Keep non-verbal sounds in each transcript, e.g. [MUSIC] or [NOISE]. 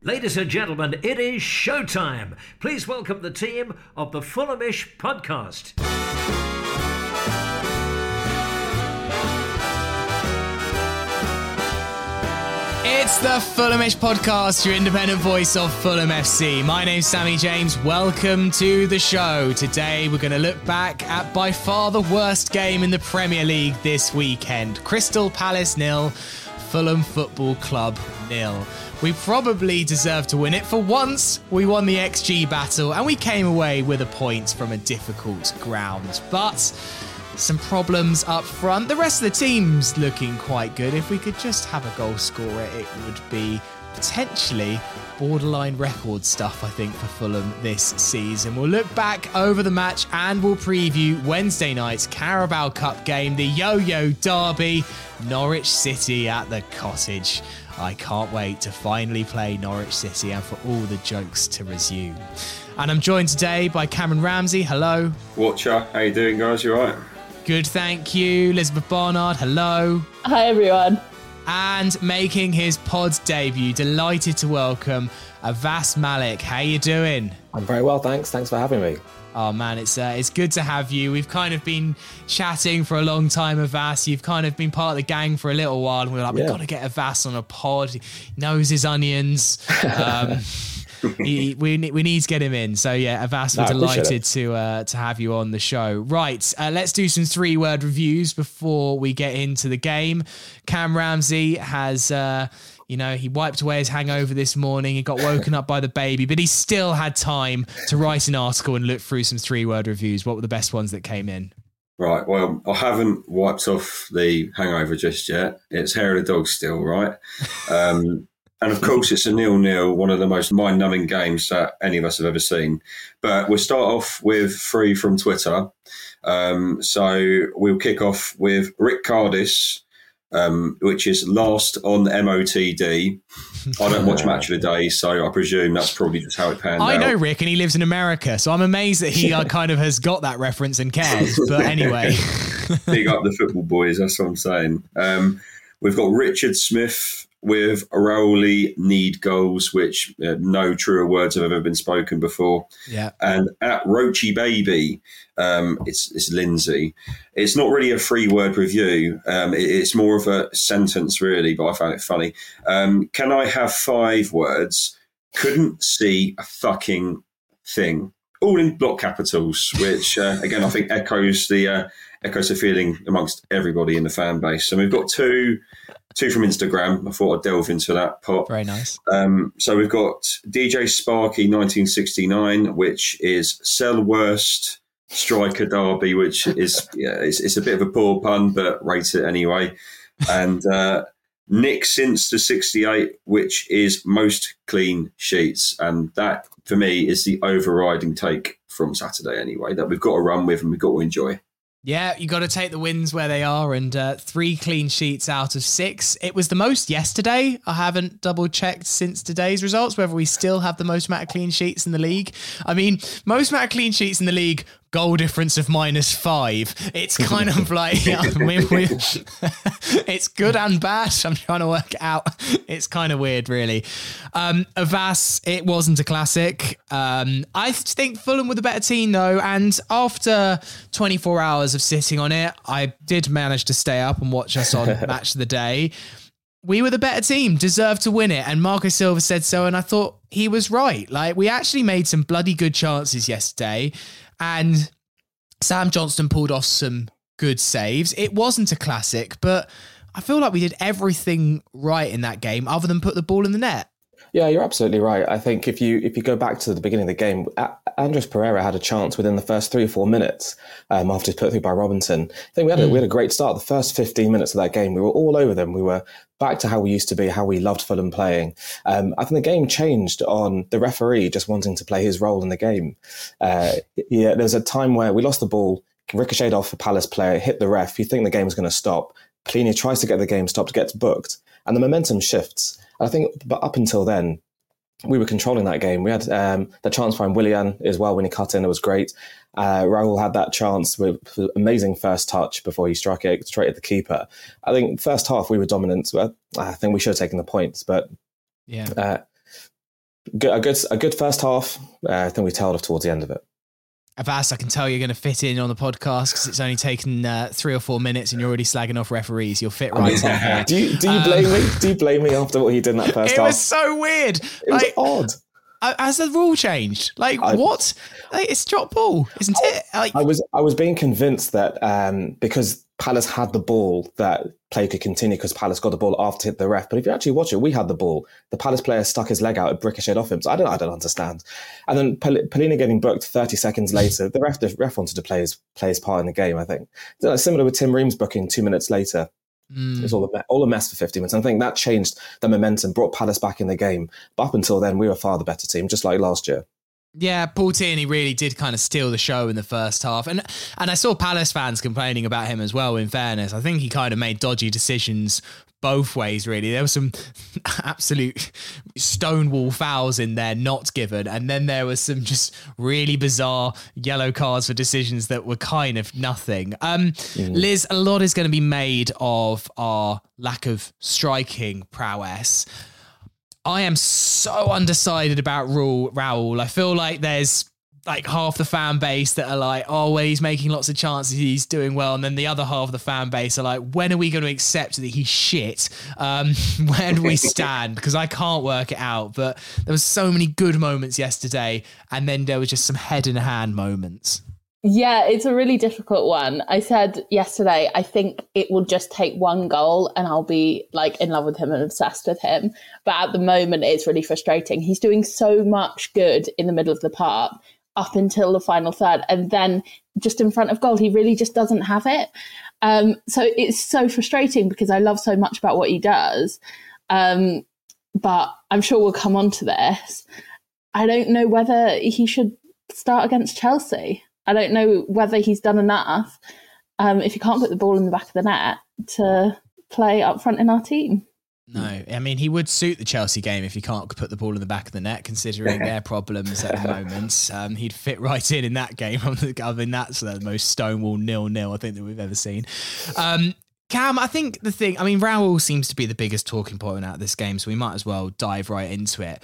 Ladies and gentlemen, it is showtime. Please welcome the team of the Fulhamish podcast. It's the Fulhamish podcast, your independent voice of Fulham FC. My name's Sammy James. Welcome to the show. Today we're going to look back at by far the worst game in the Premier League this weekend. Crystal Palace nil, Fulham Football Club nil. We probably deserve to win it. For once, we won the XG battle and we came away with a point from a difficult ground. But some problems up front. The rest of the team's looking quite good. If we could just have a goal scorer, it would be potentially borderline record stuff, I think, for Fulham this season. We'll look back over the match and we'll preview Wednesday night's Carabao Cup game, the Yo Yo Derby, Norwich City at the Cottage. I can't wait to finally play Norwich City and for all the jokes to resume. And I'm joined today by Cameron Ramsey. Hello. Watcher, how you doing, guys? You alright? Good, thank you. Elizabeth Barnard. Hello. Hi, everyone. And making his pod debut, delighted to welcome Avais Malik. How you doing? I'm very well, thanks. Thanks for having me. Oh man, it's uh, it's good to have you. We've kind of been chatting for a long time, Avais. You've kind of been part of the gang for a little while, and we are like, yeah. we've got to get Avais on a pod. He knows his onions. [LAUGHS] Um, he, we we need to get him in. So yeah, Avais, we're no, delighted to uh, to have you on the show. Right, uh, let's do some three word reviews before we get into the game. Cam Ramsey has. You know, he wiped away his hangover this morning. He got woken up by the baby, but he still had time to write an article and look through some three word reviews. What were the best ones that came in? Right. Well, I haven't wiped off the hangover just yet. It's hair of the dog still, right? [LAUGHS] Um, and of course, it's a nil-nil, one of the most mind-numbing games that any of us have ever seen. But we'll start off with three from Twitter. Um, so we'll kick off with Rick Cardis, um, which is last on MOTD. I don't watch [LAUGHS] Match of the Day, so I presume that's probably just how it panned I out. know Rick, and he lives in America, so I'm amazed that he uh, [LAUGHS] kind of has got that reference and cares. But anyway, [LAUGHS] big up the football boys. That's what I'm saying. Um, we've got Richard Smith with Raully need goals, which uh, no truer words have ever been spoken before. Yeah. And at Roachy Baby, um, it's, it's Lindsay. It's not really a free word review. Um, it, it's more of a sentence, really, but I found it funny. Um, can I have five words? Couldn't see a fucking thing. All in block capitals, which uh, [LAUGHS] again I think echoes the uh, echoes the feeling amongst everybody in the fan base. So we've got two two from Instagram. I thought I'd delve into that pot. Very nice. Um, so we've got DJ Sparky 1969, which is Sell Worst Striker Derby, which is [LAUGHS] yeah, it's, it's, a bit of a poor pun, but rate it anyway. And uh, Nick since the 68, which is most clean sheets, and that for me is the overriding take from Saturday anyway. That we've got to run with and we've got to enjoy. Yeah, you got to take the wins where they are, and uh, three clean sheets out of six. It was the most yesterday. I haven't double checked since today's results whether we still have the most amount of clean sheets in the league. I mean, most amount of clean sheets in the league goal difference of minus five. It's [LAUGHS] kind of like, [LAUGHS] I mean, [LAUGHS] it's good and bad. I'm trying to work it out. It's kind of weird, really. Um, Avas, it wasn't a classic. Um, I think Fulham were the better team, though. And after 24 hours of sitting on it, I did manage to stay up and watch us on Match of the Day we were the better team, deserved to win it. And Marco Silva said so. And I thought he was right. Like, we actually made some bloody good chances yesterday. And Sam Johnstone pulled off some good saves. It wasn't a classic, but I feel like we did everything right in that game other than put the ball in the net. Yeah, you're absolutely right. I think if you if you go back to the beginning of the game, Andreas Pereira had a chance within the first three or four minutes um, after he's put through by Robinson. I think we had a, mm. we had a great start. The first 15 minutes of that game, we were all over them. We were back to how we used to be, how we loved Fulham playing. Um, I think the game changed on the referee just wanting to play his role in the game. Uh, yeah, there was a time where we lost the ball, ricocheted off a Palace player, hit the ref. You think the game was going to stop. Palhinha tries to get the game stopped, gets booked, and the momentum shifts. I think, but up until then, we were controlling that game. We had um, the chance from Willian as well when he cut in. It was great. Uh, Raul had that chance with amazing first touch before he struck it straight at the keeper. I think first half we were dominant. I think we should have taken the points, but yeah, uh, a good a good first half. Uh, I think we tailed off towards the end of it. Abbas, I can tell you're going to fit in on the podcast because it's only taken uh, three or four minutes and you're already slagging off referees. You'll fit right in here. [LAUGHS] Do you, do you um, blame me? Do you blame me after what he did in that first it half? It was so weird. It like, was odd. Has the rule changed? Like I, what? Like, it's drop ball, isn't it? Like, I was I was being convinced that um, because Palace had the ball that play could continue because Palace got the ball after hit the ref. But if you actually watch it, we had the ball. The Palace player stuck his leg out, it ricocheted off him. So I don't, I don't understand. And then Palhinha getting booked 30 seconds later, the ref, the ref wanted to play his, play his part in the game, I think. Similar with Tim Ream's booking two minutes later. Mm. It was all a, all a mess for 50 minutes. And I think that changed the momentum, brought Palace back in the game. But up until then, we were far the better team, just like last year. Yeah, Paul Tierney really did kind of steal the show in the first half, and and I saw Palace fans complaining about him as well. In fairness, I think he kind of made dodgy decisions both ways. Really, there were some [LAUGHS] absolute stonewall fouls in there not given, and then there was some just really bizarre yellow cards for decisions that were kind of nothing. Um, mm. Liz, a lot is going to be made of our lack of striking prowess. I am so undecided about Raul. Raul. I feel like there's like half the fan base that are like, oh, well, he's making lots of chances, he's doing well, and then the other half of the fan base are like, when are we going to accept that he's shit? Um, [LAUGHS] where do we stand? Because I can't work it out. But there was so many good moments yesterday, and then there was just some head in hand moments. Yeah, it's a really difficult one. I said yesterday, I think it will just take one goal and I'll be like in love with him and obsessed with him. But at the moment, it's really frustrating. He's doing so much good in the middle of the park up until the final third. And then just in front of goal, he really just doesn't have it. Um, so it's so frustrating because I love so much about what he does. Um, but I'm sure we'll come on to this. I don't know whether he should start against Chelsea. I don't know whether he's done enough um, if you can't put the ball in the back of the net to play up front in our team. No, I mean he would suit the Chelsea game if he can't put the ball in the back of the net, considering their [LAUGHS] problems at the moment. Um, he'd fit right in in that game. [LAUGHS] I mean that's the most stonewall nil nil I think that we've ever seen. Um, Cam, I think the thing, I mean, Raul seems to be the biggest talking point out of this game, so we might as well dive right into it.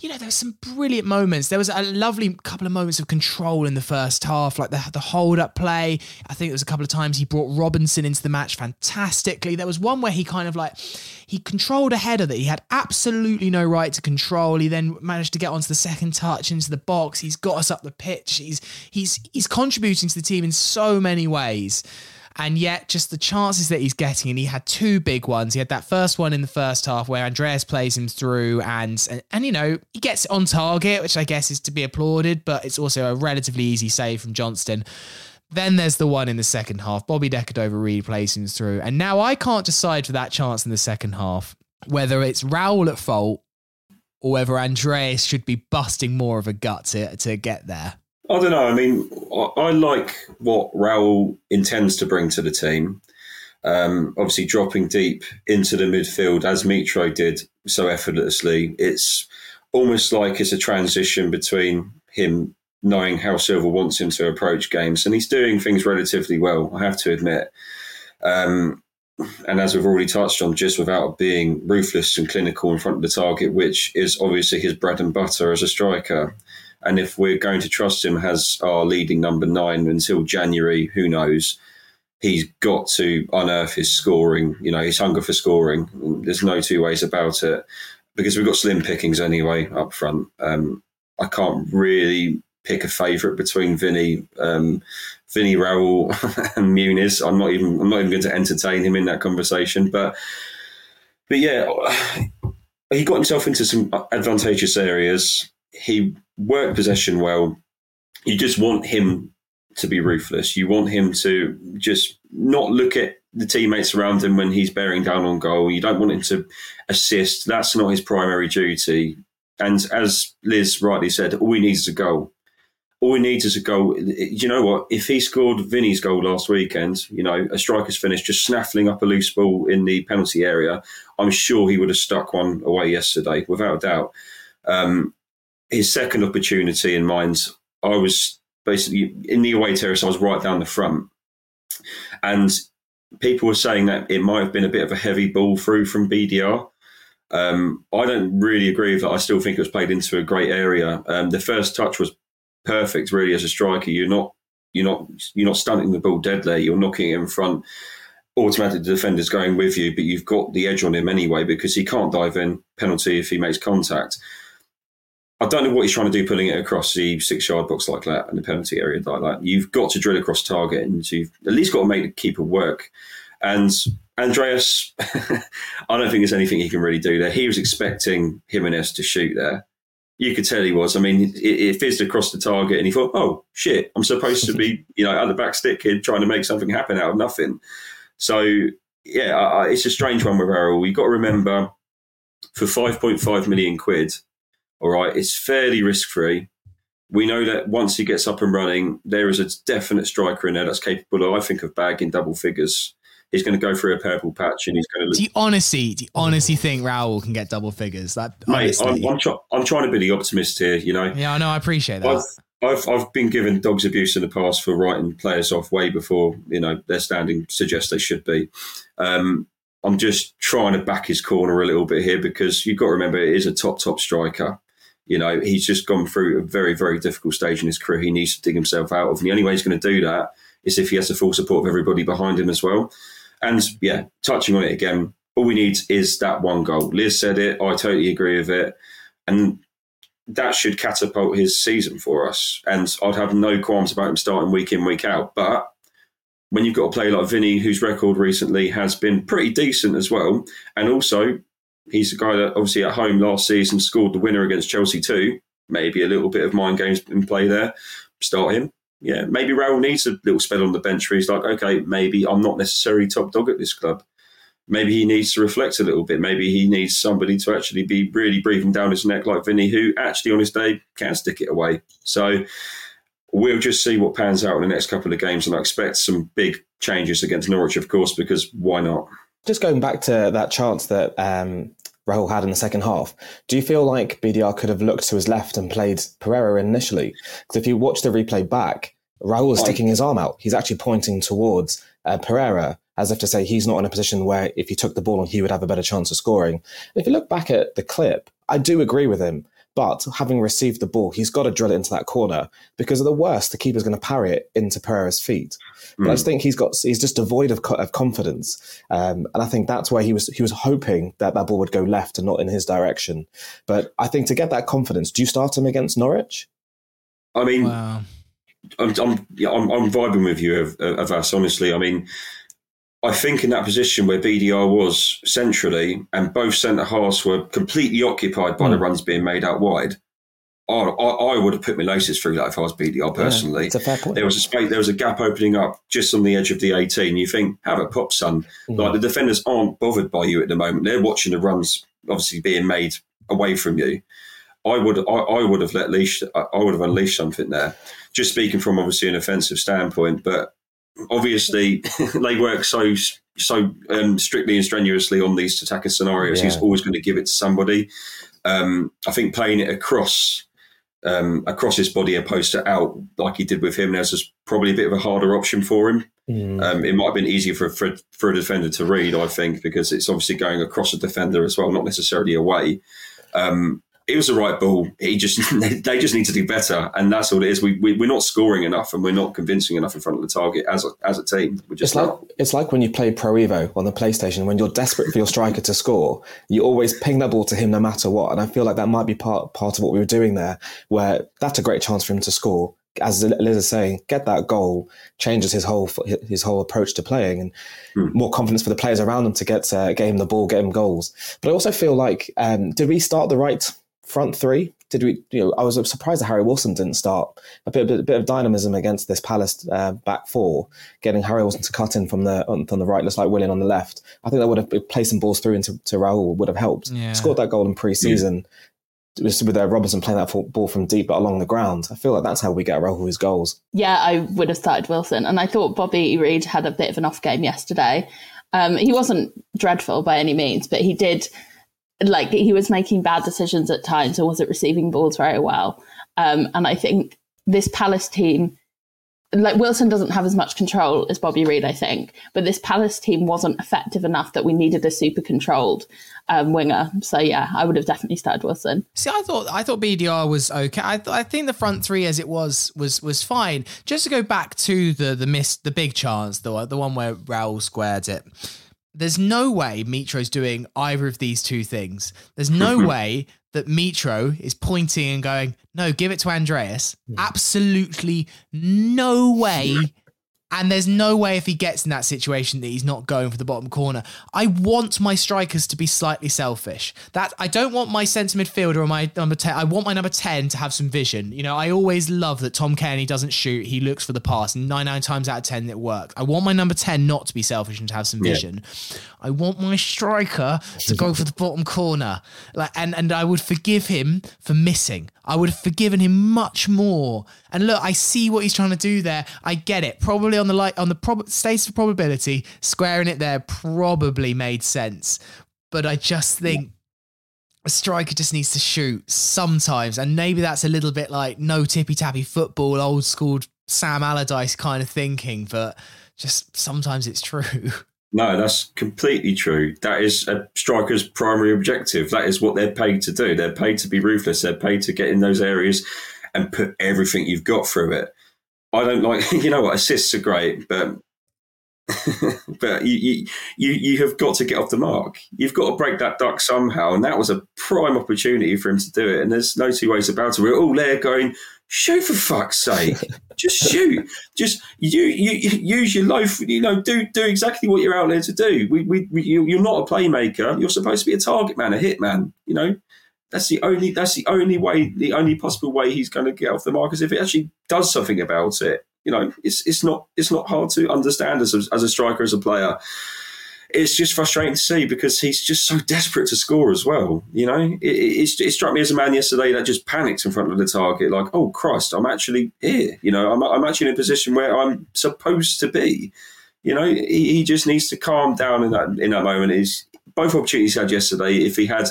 You know, there were some brilliant moments. There was a lovely couple of moments of control in the first half, like the, the hold up play. I think there was a couple of times he brought Robinson into the match fantastically. There was one where he kind of like, he controlled a header that he had absolutely no right to control. He then managed to get onto the second touch into the box. He's got us up the pitch. He's, he's, he's contributing to the team in so many ways. And yet, just the chances that he's getting, and he had two big ones. He had that first one in the first half where Andreas plays him through, and and, and you know he gets on target, which I guess is to be applauded, but it's also a relatively easy save from Johnstone. Then there's the one in the second half. Bobby De Cordova-Reid plays him through, and now I can't decide for that chance in the second half whether it's Raul at fault or whether Andreas should be busting more of a gut to, to get there. I don't know. I mean, I, I like what Raul intends to bring to the team. Um, obviously, dropping deep into the midfield as Mitro did so effortlessly. It's almost like it's a transition between him knowing how Silva wants him to approach games, and he's doing things relatively well. I have to admit. Um, and as we've already touched on, just without being ruthless and clinical in front of the target, which is obviously his bread and butter as a striker. And if we're going to trust him as our leading number nine until January, who knows? he's got to unearth his scoring, you know, his hunger for scoring. There's no two ways about it because we've got slim pickings anyway up front. Um, I can't really pick a favourite between Vinny, um, Vinny Raul [LAUGHS] and Muniz. I'm not even I'm not even going to entertain him in that conversation. But but yeah, he got himself into some advantageous areas. He worked possession well. You just want him to be ruthless. You want him to just not look at the teammates around him when he's bearing down on goal. You don't want him to assist. That's not his primary duty. And as Liz rightly said, all he needs is a goal. All he needs is a goal. You know what? If he scored Vinny's goal last weekend, you know, a striker's finish, just snaffling up a loose ball in the penalty area, I'm sure he would have stuck one away yesterday, without a doubt. Um, his second opportunity in mind, I was basically in the away terrace, I was right down the front. And people were saying that it might have been a bit of a heavy ball through from BDR. Um, I don't really agree with that. I still think it was played into a great area. Um, the first touch was perfect, really, as a striker. You're not you're not you're not stunting the ball dead there. You're knocking it in front. Automatically, the defender's going with you, but you've got the edge on him anyway because he can't dive in penalty if he makes contact. I don't know what he's trying to do, pulling it across the six yard box like that and the penalty area like that. You've got to drill across target and you've at least got to make the keeper work. And Andreas, [LAUGHS] I don't think there's anything he can really do there. He was expecting Jimenez to shoot there. You could tell he was. I mean, it, it fizzed across the target, and he thought, "Oh shit, I'm supposed to be, you know, at the back stick here trying to make something happen out of nothing." So yeah, I, it's a strange one with Errol. You've got to remember, for 5.5 million quid, all right, it's fairly risk free. We know that once he gets up and running, there is a definite striker in there that's capable, of, I think, of bagging double figures he's going to go through a purple patch and he's going to. Look- do you honestly, do you honestly think Raul can get double figures? That mate, I'm, I'm, try- I'm, trying to be the optimist here. You know. Yeah, I know. I appreciate that. I've, I've, I've been given dogs abuse in the past for writing players off way before you know their standing suggests they should be. Um, I'm just trying to back his corner a little bit here because you've got to remember it is a top top striker. You know, he's just gone through a very very difficult stage in his career. He needs to dig himself out of, and the only way he's going to do that is if he has the full support of everybody behind him as well. And yeah, touching on it again, all we need is that one goal. Liz said it. I totally agree with it. And that should catapult his season for us. And I'd have no qualms about him starting week in, week out. But when you've got a player like Vinny, whose record recently has been pretty decent as well, and also he's a guy that obviously at home last season scored the winner against Chelsea too. Maybe a little bit of mind games in play there. Start him yeah, maybe Raul needs a little spell on the bench where he's like, okay, maybe I'm not necessarily top dog at this club. Maybe he needs to reflect a little bit. Maybe he needs somebody to actually be really breathing down his neck like Vinny, who actually on his day can stick it away. So we'll just see what pans out in the next couple of games, and I expect some big changes against Norwich, of course, because why not? Just going back to that chance that um, Raul had in the second half. Do you feel like BDR could have looked to his left and played Pereira initially? Because if you watch the replay back, Raul is sticking his arm out. He's actually pointing towards uh, Pereira as if to say he's not in a position where if he took the ball on, he would have a better chance of scoring. If you look back at the clip, I do agree with him. But having received the ball, he's got to drill it into that corner because at the worst, the keeper's going to parry it into Pereira's feet. But mm. I just think he's got he's just devoid of, of confidence, um, and I think that's where he was he was hoping that that ball would go left and not in his direction. But I think to get that confidence, do you start him against Norwich? I mean, wow. I'm, I'm, yeah, I'm, I'm, vibing with you of, of us, honestly. I mean, I think in that position where BDR was centrally and both centre halves were completely occupied by mm. the hmm. runs being made out wide, I, I, I, would have put Milosis through that if I was BDR personally. Yeah, it's a fair point. There was a space, there was a gap opening up just on the edge of the 18. You think, have a pop, son. Mm. Like the defenders aren't bothered by you at the moment. They're watching the runs obviously being made away from you. I would I, I would have let leash I would have unleashed something there. Just speaking from obviously an offensive standpoint, but obviously they work so so um, strictly and strenuously on these attacker scenarios. Yeah. He's always going to give it to somebody. Um, I think playing it across um, across his body opposed to out like he did with him, there's probably a bit of a harder option for him. Mm. Um, it might have been easier for, for, for a defender to read, I think, because it's obviously going across a defender as well, not necessarily away. Um, it was the right ball. He just [LAUGHS] they just need to do better, and that's all it is. We, we we're not scoring enough, and we're not convincing enough in front of the target as a, as a team. We're just It's like not. it's like when you play Pro Evo on the PlayStation. When you're desperate for your striker to score, you always ping that ball to him no matter what. And I feel like that might be part part of what we were doing there, where that's a great chance for him to score. As Liz is saying, get that goal changes his whole his whole approach to playing, and more confidence for the players around him to get uh, get him the ball, get him goals. But I also feel like, um, did we start the right front three? Did we? You know, I was surprised that Harry Wilson didn't start. A bit, a bit of dynamism against this Palace uh, back four, getting Harry Wilson to cut in from the on, from the right, looks like Willian on the left. I think that would have placed some balls through into to Raul would have helped. Yeah. Scored that goal in pre-season. With with, uh, Robinson playing that ball from deep but along the ground, I feel like that's how we get Raul his goals. Yeah, I would have started Wilson. And I thought Bobby Reid had a bit of an off game yesterday. Um, he wasn't dreadful by any means, but he did, like, he was making bad decisions at times or wasn't receiving balls very well. Um, and I think this Palace team, like, Wilson doesn't have as much control as Bobby Reid, I think, but this Palace team wasn't effective enough that we needed a super controlled um, winger. So, yeah, I would have definitely started Wilson. See, I thought I thought BDR was okay. I, th- I think the front three as it was was was fine. Just to go back to the the miss, the big chance, the the one where Raul squared it. There's no way Mitro's doing either of these two things. There's no mm-hmm. way that Mitro is pointing and going, "No, give it to Andreas." Absolutely no way. And there's no way if he gets in that situation that he's not going for the bottom corner. I want my strikers to be slightly selfish. That I don't want my centre midfielder or my number 10. I want my number 10 to have some vision. You know, I always love that Tom Cairney doesn't shoot. He looks for the pass. And nine, nine times out of 10, it works. I want my number 10 not to be selfish and to have some vision. I want my striker to go for the bottom corner. Like, and, and I would forgive him for missing. I would have forgiven him much more. And look, I see what he's trying to do there. I get it. Probably on the like on the prob- status of probability, squaring it there probably made sense. But I just think a striker just needs to shoot sometimes, and maybe that's a little bit like no tippy tappy football, old school Sam Allardyce kind of thinking. But just sometimes it's true. [LAUGHS] No, that's completely true. That is a striker's primary objective. That is what they're paid to do. They're paid to be ruthless. They're paid to get in those areas and put everything you've got through it. I don't like, [LAUGHS] you know what, assists are great, but [LAUGHS] but you, you you you have got to get off the mark. You've got to break that duck somehow, and that was a prime opportunity for him to do it. And there's no two ways about it. We're all there going, shoot for fuck's sake, [LAUGHS] just shoot, just you, you you use your loaf, you know, do do exactly what you're out there to do. We, we, we you, you're not a playmaker. You're supposed to be a target man, a hit man. You know, that's the only that's the only way, the only possible way he's going to get off the mark is if it actually does something about it. You know, it's it's not it's not hard to understand as a, as a striker as a player. It's just frustrating to see because he's just so desperate to score as well. You know, it, it, it struck me as a man yesterday that just panicked in front of the target, like, "Oh Christ, I'm actually here." You know, I'm I'm actually in a position where I'm supposed to be. You know, he, he just needs to calm down in that in that moment. Is both opportunities he had yesterday. If he had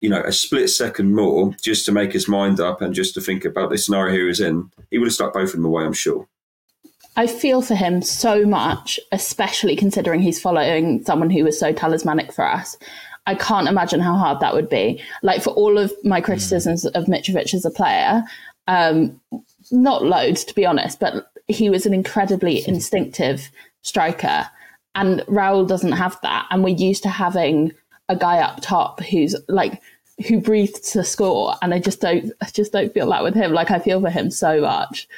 you know, a split second more just to make his mind up and just to think about the scenario he was in, he would have stuck both of them away, I'm sure. I feel for him so much, especially considering he's following someone who was so talismanic for us. I can't imagine how hard that would be. Like for all of my criticisms of Mitrovic as a player, um, not loads to be honest, but he was an incredibly instinctive striker, and Raul doesn't have that. And we're used to having a guy up top who's like who breathes to score, and I just don't, I just don't feel that with him. Like I feel for him so much.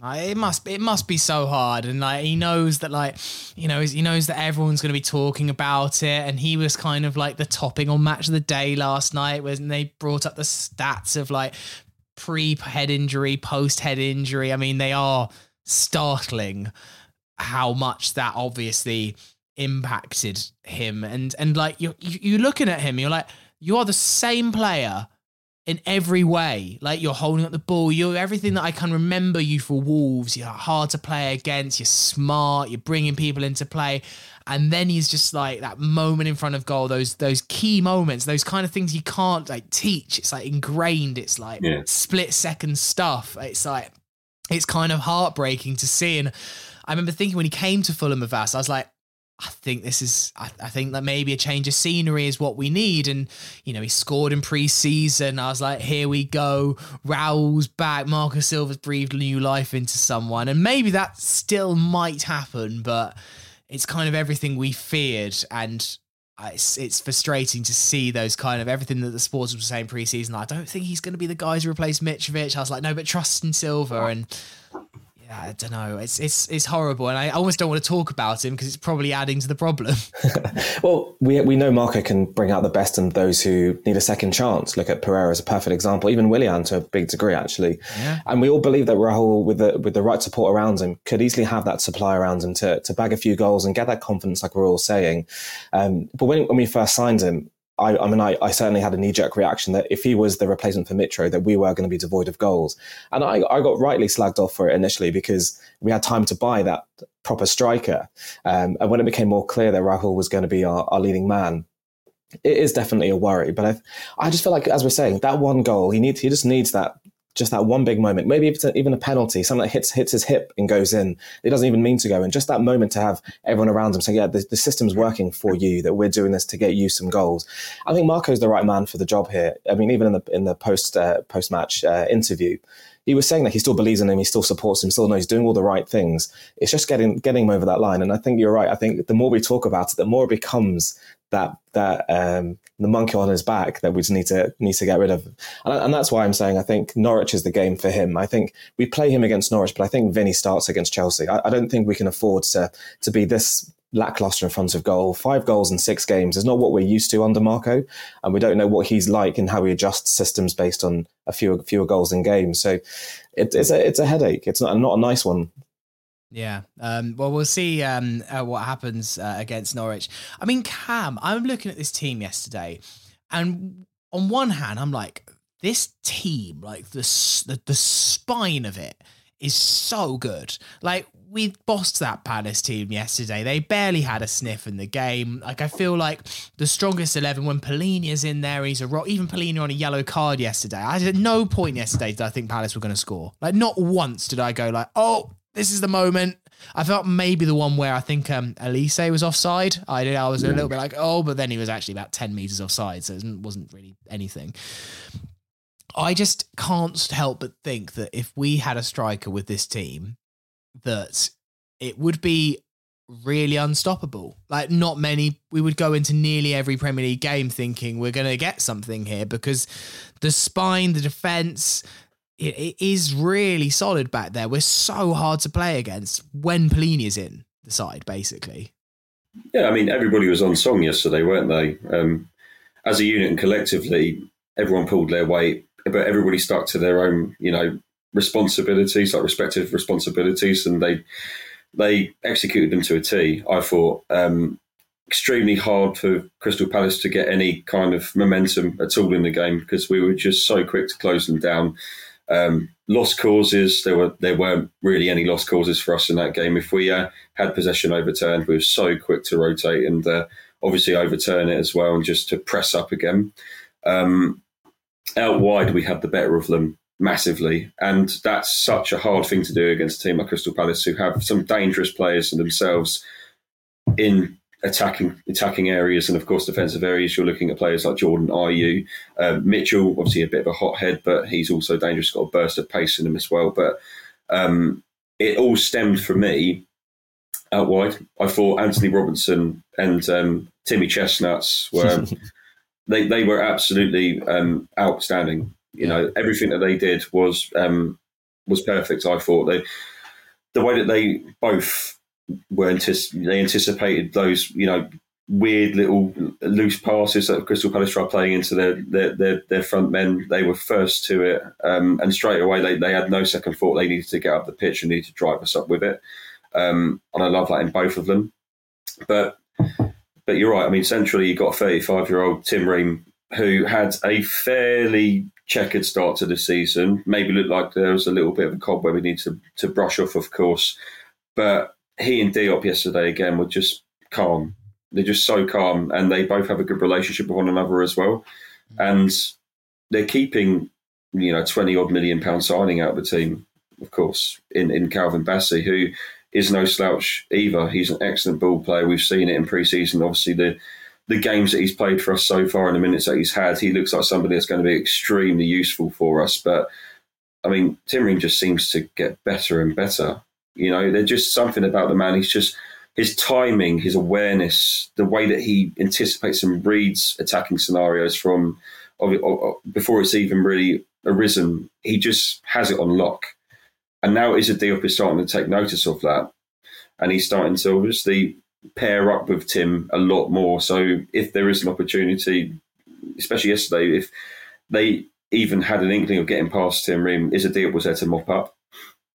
Like, it must it must be so hard, and like he knows that, like you know, he knows that everyone's going to be talking about it, and he was kind of like the topping on match of the day last night when they brought up the stats of like pre head injury, post head injury. I mean, they are startling how much that obviously impacted him, and and like you you looking at him, you're like you are the same player in every way. Like you're holding up the ball, you're everything that I can remember you for Wolves. You're hard to play against, you're smart, you're bringing people into play. And then he's just like that moment in front of goal, those those key moments, those kind of things you can't like teach. It's like ingrained, it's like Yeah. split second stuff. It's like it's kind of heartbreaking to see. And I remember thinking when he came to Fulham of us, I was like, I think this is, I, I, think that maybe a change of scenery is what we need. And, you know, he scored in pre season. I was like, here we go. Raul's back. Marcus Silva's breathed new life into someone. And maybe that still might happen, but it's kind of everything we feared. And it's, it's frustrating to see those kind of everything that the sports were saying pre-season. I don't think he's going to be the guy to replace Mitrovic. I was like, no, but trust in Silva. And I don't know. It's it's it's horrible, and I almost don't want to talk about him because it's probably adding to the problem. [LAUGHS] [LAUGHS] well, we we know Marco can bring out the best in those who need a second chance. Look at Pereira as a perfect example, even Willian to a big degree, actually. Yeah. And we all believe that Raul, with the with the right support around him, could easily have that supply around him to to bag a few goals and get that confidence, like we're all saying. Um, but when when we first signed him, I, I, mean, I, I, certainly had a knee jerk reaction that if he was the replacement for Mitro, that we were going to be devoid of goals. And I, I got rightly slagged off for it initially because we had time to buy that proper striker. Um, and when it became more clear that Raul was going to be our, our leading man, it is definitely a worry. But I, I just feel like, as we're saying, that one goal, he needs, he just needs that just that one big moment, maybe it's even a penalty, something that hits hits his hip and goes in. It doesn't even mean to go in. Just that moment to have everyone around him saying, "Yeah, the, the system's working for you. That we're doing this to get you some goals." I think Marco's the right man for the job here. I mean, even in the in the post uh, post match uh, interview, he was saying that he still believes in him, he still supports him, still knows he's doing all the right things. It's just getting getting him over that line. And I think you're right. I think the more we talk about it, the more it becomes that that um, the monkey on his back that we just need to need to get rid of, and, and, that's why I'm saying I think Norwich is the game for him. I think we play him against Norwich, but I think Vinny starts against Chelsea. I, I don't think we can afford to to be this lackluster in front of goal. Five goals in six games is not what we're used to under Marco, and we don't know what he's like and how he adjusts systems based on a few fewer goals in games. So it, it's a it's a headache. It's not not a nice one yeah. Um, well, we'll see um, uh, what happens uh, against Norwich. I mean, Cam, I'm looking at this team yesterday, and on one hand, I'm like, this team, like the the, the spine of it, is so good. Like we bossed that Palace team yesterday. They barely had a sniff in the game. Like I feel like the strongest eleven when Palhinha's in there, he's a rock. Even Palhinha on a yellow card yesterday. I at no point yesterday did I think Palace were going to score. Like not once did I go like, oh, this is the moment. I felt maybe the one where I think um, Olise was offside. I did. I was a little bit like, oh, but then he was actually about ten meters offside, so it wasn't really anything. I just can't help but think that if we had a striker with this team, that it would be really unstoppable. Like not many we would go into nearly every Premier League game thinking we're going to get something here because the spine, the defense, it, it is really solid back there. We're so hard to play against when Palhinha is in the side, basically. Yeah, I mean, everybody was on song yesterday, weren't they? Um, as a unit and collectively, everyone pulled their weight, but everybody stuck to their own, you know, responsibilities, like respective responsibilities, and they they executed them to a T. I thought um, extremely hard for Crystal Palace to get any kind of momentum at all in the game because we were just so quick to close them down. Um, lost causes. There were there weren't really any lost causes for us in that game. If we uh, had possession overturned, we were so quick to rotate and uh, obviously overturn it as well, and just to press up again. Um, out wide, we had the better of them massively, and that's such a hard thing to do against a team like Crystal Palace, who have some dangerous players themselves in attacking attacking areas and of course defensive areas. You're looking at players like Jordan Ayew, uh, Mitchell, obviously a bit of a hothead, but he's also dangerous. Got a burst of pace in him as well. But um, it all stemmed for me out wide. I thought Anthony Robinson and um, Timmy Chestnuts were [LAUGHS] they they were absolutely um, outstanding. You know everything that they did was um, was perfect. I thought they the way that they both were they anticipated those you know weird little loose passes that Crystal Palace tried playing into their their, their, their front men. They were first to it, um, and straight away they, they had no second thought. They needed to get up the pitch and needed to drive us up with it. Um, and I love that in both of them. But but you're right. I mean, centrally you got a 35 year old Tim Ream who had a fairly checkered start to the season. Maybe looked like there was a little bit of a cobweb we need to to brush off, of course. But he and Diop yesterday again were just calm. They're just so calm, and they both have a good relationship with one another as well. Mm-hmm. And they're keeping, you know, twenty odd million pound signing out of the team, of course, in in Calvin Bassey, who is no slouch either. He's an excellent ball player. We've seen it in pre-season. Obviously, the the games that he's played for us so far and the minutes that he's had, he looks like somebody that's going to be extremely useful for us. But I mean, Tim Ream just seems to get better and better. You know, there's just something about the man. He's just his timing, his awareness, the way that he anticipates and reads attacking scenarios from before it's even really arisen. He just has it on lock. And now Issa Diop is starting to take notice of that. And he's starting to obviously pair up with Tim a lot more. So if there is an opportunity, especially yesterday, if they even had an inkling of getting past Tim Ream, Issa Diop was there to mop up.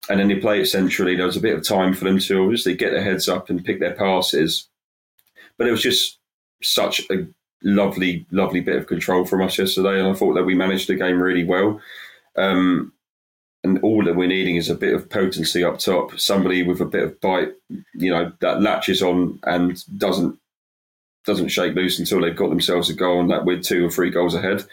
And then they play it centrally. There was a bit of time for them to obviously get their heads up and pick their passes. But it was just such a lovely, lovely bit of control from us yesterday. And I thought that we managed the game really well. Um, and all that we're needing is a bit of potency up top, somebody with a bit of bite, you know, that latches on and doesn't doesn't shake loose until they've got themselves a goal and that we're two or three goals ahead.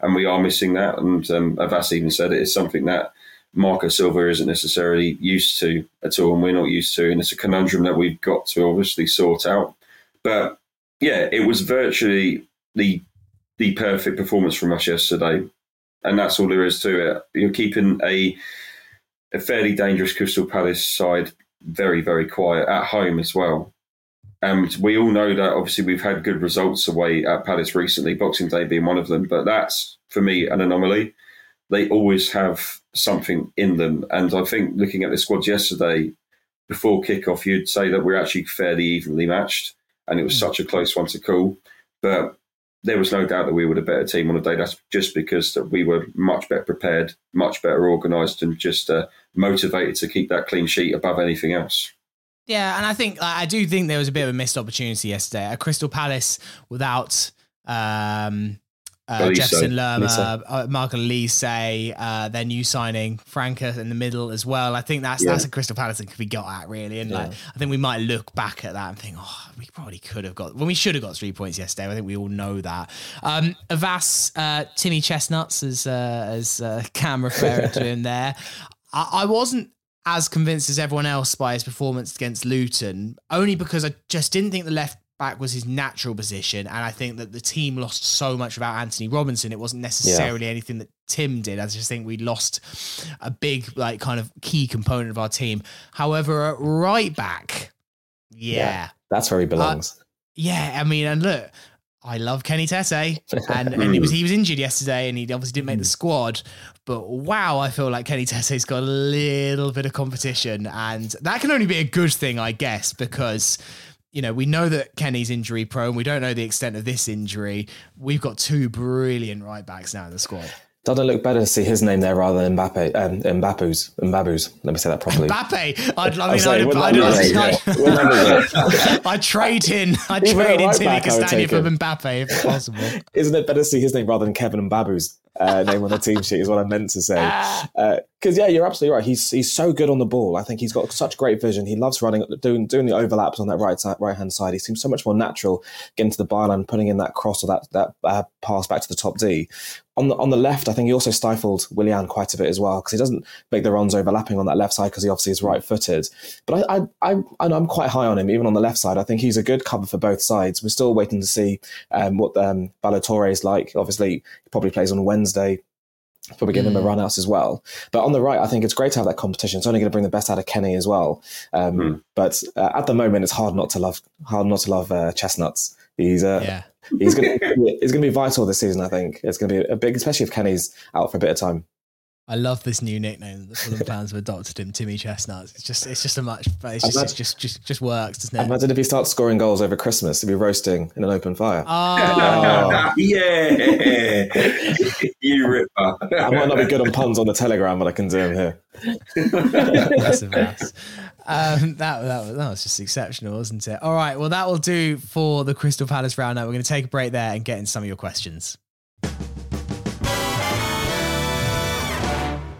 And we are missing that. And um, Avais even said it is something that Marco Silva isn't necessarily used to at all, and we're not used to. And it's a conundrum that we've got to obviously sort out. But yeah, it was virtually the the perfect performance from us yesterday and that's all there is to it. You're keeping a a fairly dangerous Crystal Palace side very, very quiet at home as well. And we all know that obviously we've had good results away at Palace recently, Boxing Day being one of them. But that's for me an anomaly. They always have something in them, and I think looking at the squads yesterday before kickoff, you'd say that we're actually fairly evenly matched, and it was mm. such a close one to call. But there was no doubt that we were the better team on the day. That's just because that we were much better prepared, much better organised, and just uh, motivated to keep that clean sheet above anything else. Yeah, and I think I do think there was a bit of a missed opportunity yesterday A Crystal Palace without um, uh, Jefferson Lerma, uh, Marco Olise, uh, their new signing, Franca in the middle as well. I think that's yeah. that's a Crystal Palace that could be got at really, and yeah. like I think we might look back at that and think, oh, we probably could have got when well, we should have got three points yesterday. I think we all know that. Um, Avais, uh, Timmy Chestnuts, as uh, as uh, [LAUGHS] Cam referred to him there. I, I wasn't as convinced as everyone else by his performance against Luton, only because I just didn't think the left back was his natural position. And I think that the team lost so much about Anthony Robinson. It wasn't necessarily yeah. anything that Tim did. I just think we lost a big, like, kind of key component of our team. However, at right back, yeah. yeah that's where he belongs. Uh, yeah. I mean, and look, I love Kenny Tete, and, and he [LAUGHS] was he was injured yesterday, and he obviously didn't make the squad. But wow, I feel like Kenny Tete's got a little bit of competition, and that can only be a good thing, I guess, because you know, we know that Kenny's injury prone. We don't know the extent of this injury. We've got two brilliant right backs now in the squad. Doesn't it look better to see his name there rather than Mbappe, um, Mbappe's, Mbabu's. Let me say that properly. Mbappe. I'd, I mean, I'd, I'd, I'd, [LAUGHS] I'd, trade in, I'd trade in Timmy Castagne for Mbappe if possible. [LAUGHS] Isn't it better to see his name rather than Kevin Mbabu's? uh, name on the team sheet is what I meant to say. [LAUGHS] Because yeah, you're absolutely right. He's he's so good on the ball. I think he's got such great vision. He loves running, doing doing the overlaps on that right side, right hand side. He seems so much more natural getting to the byline, putting in that cross or that that uh, pass back to the top D. On the on the left, I think he also stifled Willian quite a bit as well because he doesn't make the runs overlapping on that left side because he obviously is right footed. But I, I I I'm quite high on him even on the left side. I think he's a good cover for both sides. We're still waiting to see um, what um, Ballo-Touré is like. Obviously, he probably plays on Wednesday probably give him a mm. run out as well. But on the right, I think it's great to have that competition. It's only going to bring the best out of Kenny as well. Um, mm. But uh, at the moment, it's hard not to love hard not to love uh, chestnuts. He's uh, yeah. he's going to he's going to be vital this season. I think it's going to be a big, especially if Kenny's out for a bit of time. I love this new nickname that the Fulham [LAUGHS] fans have adopted him, Timmy Chestnuts. It's just it's just a much but it's just, imagine, it's just, just just works, doesn't it? Imagine if he starts scoring goals over Christmas, he'd be roasting in an open fire. [LAUGHS] Oh, yeah. you ripper. I might not be good on puns on the telegram, but I can do them here. [LAUGHS] That's a mess. Um, that, that, that was just exceptional, wasn't it? All right, well, that will do for the Crystal Palace roundup. We're going to take a break there and get in some of your questions.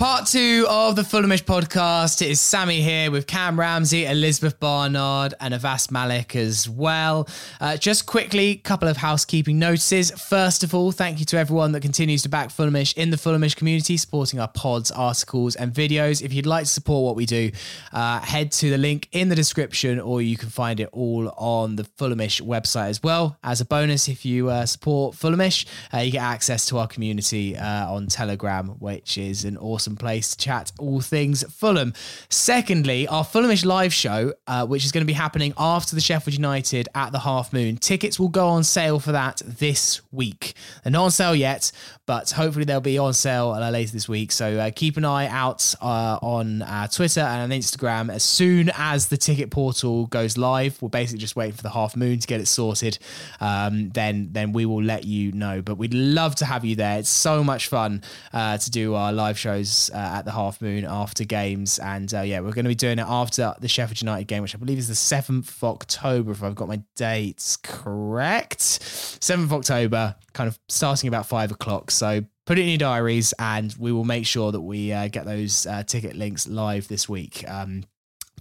Part two of the Fulhamish podcast. It is Sammy here with Cam Ramsey, Elizabeth Barnard, and Abbas Malik as well. Uh, just quickly, a couple of housekeeping notices. First of all, thank you to everyone that continues to back Fulhamish in the Fulhamish community, supporting our pods, articles, and videos. If you'd like to support what we do, uh, head to the link in the description, or you can find it all on the Fulhamish website as well. As a bonus, if you uh, support Fulhamish, uh, you get access to our community uh, on Telegram, which is an awesome place to chat all things Fulham. Secondly, our Fulhamish live show, uh, which is going to be happening after the Sheffield United at the Half Moon. Tickets will go on sale for that this week. They're not on sale yet, but hopefully they'll be on sale later this week. So uh, keep an eye out uh, on uh, Twitter and on Instagram as soon as the ticket portal goes live. We're basically just waiting for the Half Moon to get it sorted. Um, then then we will let you know. But we'd love to have you there. It's so much fun uh, to do our live shows uh, at the Half Moon after games, and uh, yeah, we're going to be doing it after the Sheffield United game, which I believe is the seventh of October, if I've got my dates correct. Seventh of October, kind of starting about five o'clock. So put it in your diaries, and we will make sure that we uh, get those uh, ticket links live this week. Um,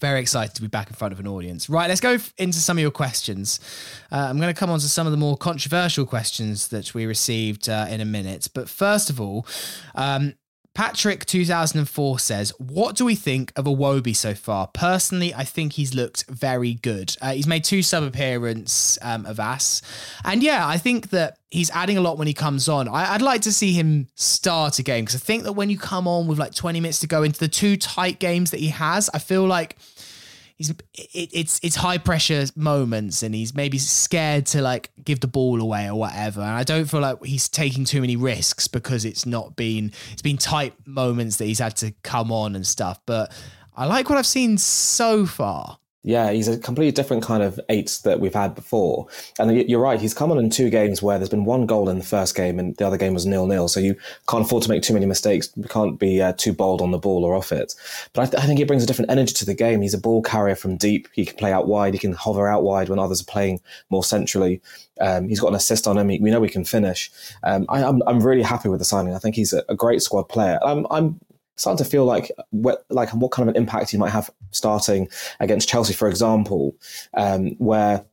very excited to be back in front of an audience. Right, let's go into some of your questions. Uh, I'm going to come on to some of the more controversial questions that we received uh, in a minute. But first of all, um, Patrick 2004 says, What do we think of Iwobi so far? Personally, I think he's looked very good. Uh, he's made two sub appearances um, of Ass. And yeah, I think that he's adding a lot when he comes on. I, would like to see him start a game because I think that when you come on with like 20 minutes to go into the two tight games that he has, I feel like he's it, it's it's high pressure moments and he's maybe scared to like give the ball away or whatever. And i don't feel like he's taking too many risks because it's not been it's been tight moments that he's had to come on and stuff. But i like what i've seen so far yeah, he's a completely different kind of eight that we've had before. And you're right, he's come on in two games where there's been one goal in the first game and the other game was nil nil. So you can't afford to make too many mistakes. You can't be uh, too bold on the ball or off it. But I, th- I, think he brings a different energy to the game. He's a ball carrier from deep. He can play out wide. He can hover out wide when others are playing more centrally. Um, he's got an assist on him. we know he can finish. Um, I, am really happy with the signing. I think he's a, a great squad player. I'm, I'm starting to feel like what, like what kind of an impact he might have starting against Chelsea, for example, um, where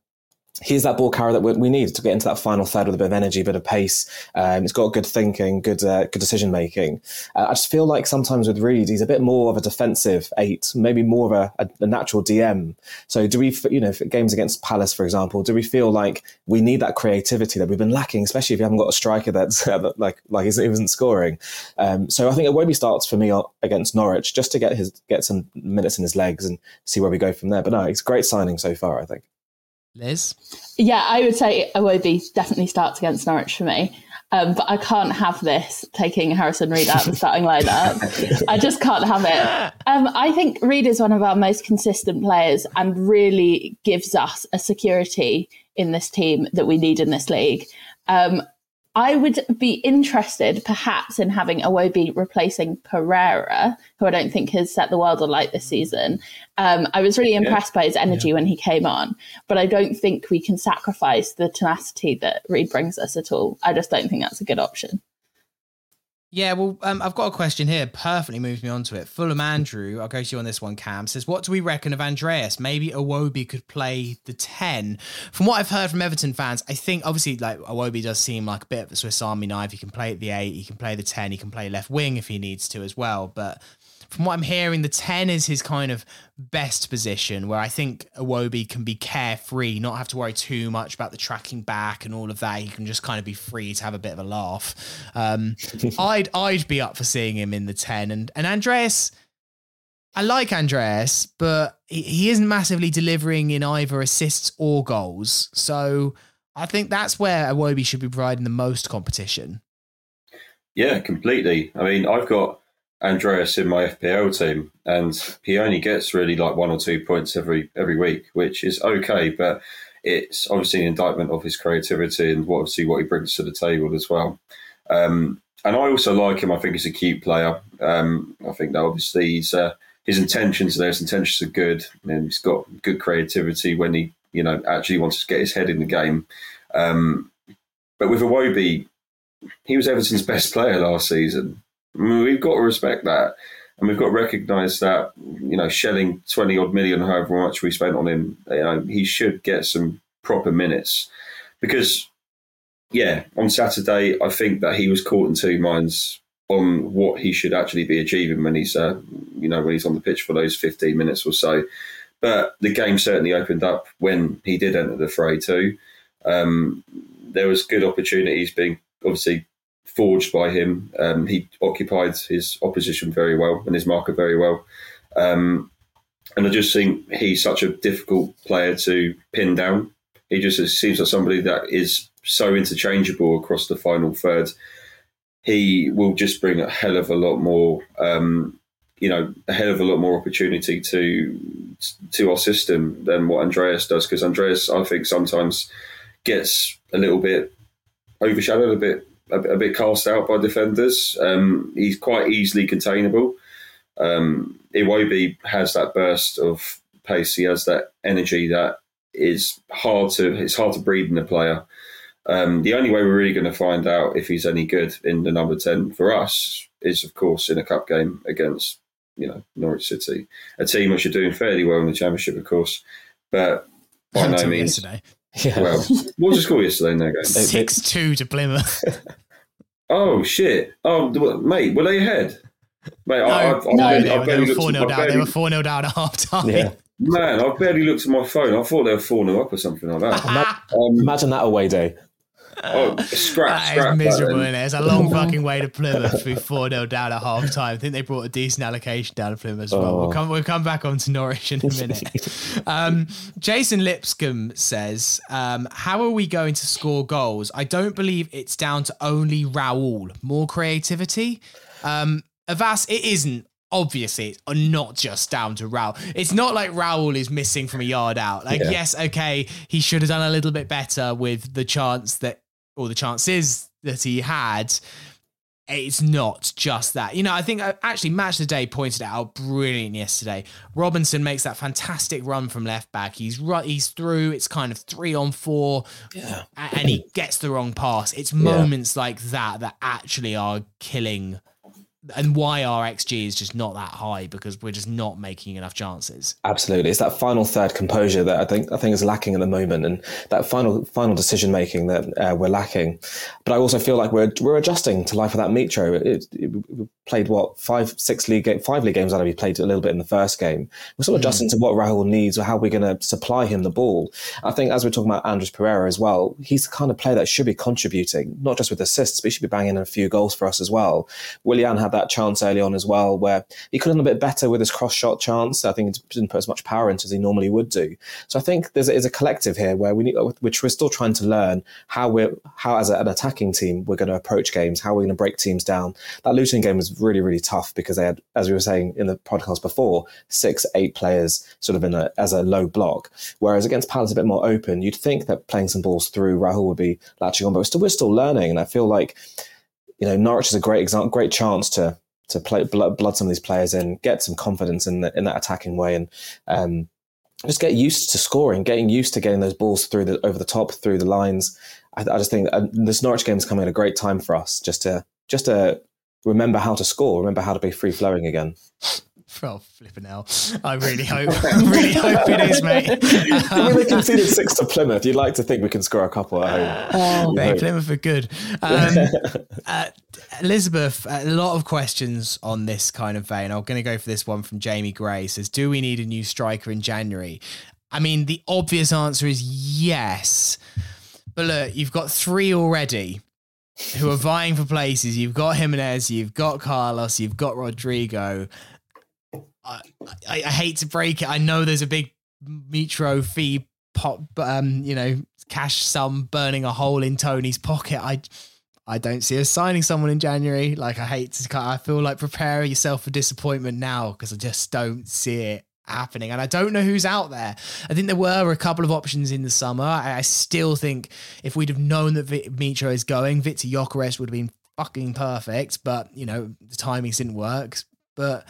he's that ball carrier that we need to get into that final third with a bit of energy, a bit of pace. Um, he's got good thinking, good uh, good decision making. Uh, I just feel like sometimes with Reid, he's a bit more of a defensive eight, maybe more of a, a, a, natural DM. So do we, you know, games against Palace, for example, do we feel like we need that creativity that we've been lacking, especially if you haven't got a striker that's [LAUGHS] uh, like like he isn't scoring? Um, so I think it Iwobi starts for me against Norwich just to get his get some minutes in his legs and see where we go from there. But no, it's a great signing so far. I think. Liz? Yeah, I would say Iwobi definitely starts against Norwich for me. Um, but I can't have this taking Harrison Reid out of the starting lineup. I just can't have it. Um, I think Reid is one of our most consistent players and really gives us a security in this team that we need in this league. Um, I would be interested perhaps in having Iwobi replacing Pereira, who I don't think has set the world alight this season. Um, I was really impressed yeah. by his energy yeah. when he came on, but I don't think we can sacrifice the tenacity that Reid brings us at all. I just don't think that's a good option. Yeah, well, um, I've got a question here. Perfectly moves me on to it. Fulham Andrew, I'll go to you on this one, Cam, says, What do we reckon of Andreas? Maybe Iwobi could play the 10. From what I've heard from Everton fans, I think obviously like Iwobi does seem like a bit of a Swiss Army knife. He can play at the 8, he can play the 10, he can play left wing if he needs to as well. But from what I'm hearing, the 10 is his kind of best position where I think Iwobi can be carefree, not have to worry too much about the tracking back and all of that. He can just kind of be free to have a bit of a laugh. Um, [LAUGHS] I'd I'd be up for seeing him in the 10. And and Andreas, I like Andreas, but he, he isn't massively delivering in either assists or goals. So I think that's where Iwobi should be providing the most competition. Yeah, completely. I mean, I've got Andreas in my FPL team, and he only gets really like one or two points every every week, which is okay. But it's obviously an indictment of his creativity and what obviously what he brings to the table as well. Um, and I also like him. I think he's a cute player. Um, I think that obviously he's, uh, his intentions are there. His intentions are good, and he's got good creativity when he you know actually wants to get his head in the game. Um, but with Iwobi, he was Everton's best player last season I mean, we've got to respect that. And we've got to recognise that, you know, shelling 20 odd million, however much we spent on him, you know, he should get some proper minutes. Because, yeah, on Saturday, I think that he was caught in two minds on what he should actually be achieving when he's, uh, you know, when he's on the pitch for those 15 minutes or so. But the game certainly opened up when he did enter the fray too. Um, there was good opportunities being obviously forged by him. Um, he occupied his opposition very well and his marker very well. Um, and I just think he's such a difficult player to pin down. He just seems like somebody that is so interchangeable across the final third. He will just bring a hell of a lot more, um, you know, a hell of a lot more opportunity to to our system than what Andreas does. Because Andreas, I think, sometimes gets a little bit overshadowed, a bit a, a bit cast out by defenders. Um, he's quite easily containable. Um, Iwobi has that burst of pace. He has that energy that is hard to it's hard to breed in a player. Um, the only way we're really going to find out if he's any good in the number ten for us is, of course, in a cup game against you know Norwich City, a team which are doing fairly well in the Championship, of course, but by no means. Yesterday. [LAUGHS] Yeah. Well, what was the score yesterday in that game? Six two to Plymouth. [LAUGHS] oh shit! Oh, mate, were they ahead? Mate, no, I, I, no, I barely, they, were four 0 down. They were four 0 down at half time. Yeah. Man, I barely looked at my phone. I thought they were four 0 up or something like that. um, Imagine that away day. Oh, [LAUGHS] scrap, that scrap. Is miserable, is It's a long [LAUGHS] fucking way to Plymouth. 4 0 down at half time. I think they brought a decent allocation down to Plymouth as well. Oh. We'll, come, we'll come back on to Norwich in a minute. [LAUGHS] um, Jason Lipscomb says, um, How are we going to score goals? I don't believe it's down to only Raul. More creativity? Um, Avais, it isn't obviously it's not just down to Raul. It's not like Raul is missing from a yard out. Like, yeah. yes, okay, he should have done a little bit better with the chance that or the chances that he had, it's not just that. You know, I think uh, actually Match the Day pointed out brilliant yesterday. Robinson makes that fantastic run from left back. He's right, he's through. It's kind of three on four, yeah. and he gets the wrong pass. It's moments yeah. like that that actually are killing and why our xG is just not that high because we're just not making enough chances. Absolutely, it's that final third composure that I think I think is lacking at the moment, and that final final decision making that uh, we're lacking. But I also feel like we're we're adjusting to life without Mitro. It, it, we played what five six league five league games out of he played a little bit in the first game. We're sort of mm. adjusting to what Raul needs or how we're going to supply him the ball. I think as we're talking about Andreas Pereira as well, he's the kind of player that should be contributing not just with assists, but he should be banging in a few goals for us as well. Willian had that chance early on as well, where he could have done a bit better with his cross shot chance. I think he didn't put as much power into as he normally would do. So I think there's there's a collective here where we need, which we're still trying to learn how we're how as an attacking team we're going to approach games, how we're going to break teams down. That Luton game was really really tough because they had, as we were saying in the podcast before, six eight players sort of in a as a low block. Whereas against Palace a bit more open, you'd think that playing some balls through Raul would be latching on, but we're still we're still learning, and I feel like you know, Norwich is a great example, great chance to to play blood, blood some of these players in, get some confidence in the, in that attacking way, and um, just get used to scoring, getting used to getting those balls through the over the top, through the lines. I, I just think uh, this Norwich game is coming at a great time for us, just to just to remember how to score, remember how to be free flowing again. Oh, flipping hell. I really hope. I really hope it is, mate. [LAUGHS] I mean, they conceded six to Plymouth. You'd like to think we can score a couple at home. Oh, Plymouth are good. [LAUGHS] Um, uh, Elizabeth, a lot of questions on this kind of vein. I'm going to go for this one from Jamie Gray. Says, "Do we need a new striker in January?" I mean, the obvious answer is yes. But look, you've got three already who are vying for places. You've got Jimenez, you've got Carlos, you've got Rodrigo. I, I, I hate to break it. I know there's a big Mitro fee pot, um, you know, cash sum burning a hole in Tony's pocket. I, I don't see us signing someone in January. Like I hate to, I feel like prepare yourself for disappointment now because I just don't see it happening. And I don't know who's out there. I think there were a couple of options in the summer. I, I still think if we'd have known that Mitro is going, Viktor Gyökeres would have been fucking perfect. But you know the timing didn't work. But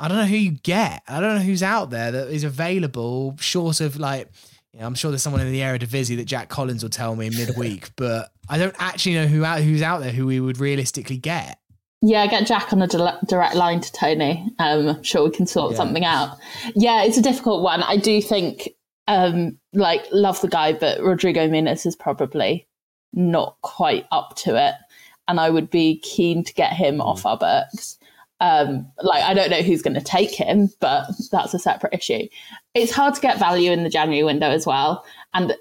I don't know who you get. I don't know who's out there that is available, short of like, you know, I'm sure there's someone in the Eredivisie that Jack Collins will tell me midweek, [LAUGHS] but I don't actually know who out who's out there who we would realistically get. Yeah, get Jack on a direct line to Tony. Um, I'm sure we can sort yeah. something out. Yeah, it's a difficult one. I do think, um, like, love the guy, but Rodrigo Muniz is probably not quite up to it. And I would be keen to get him off our books. Um, like, I don't know who's going to take him, but that's a separate issue. It's hard to get value in the January window as well. And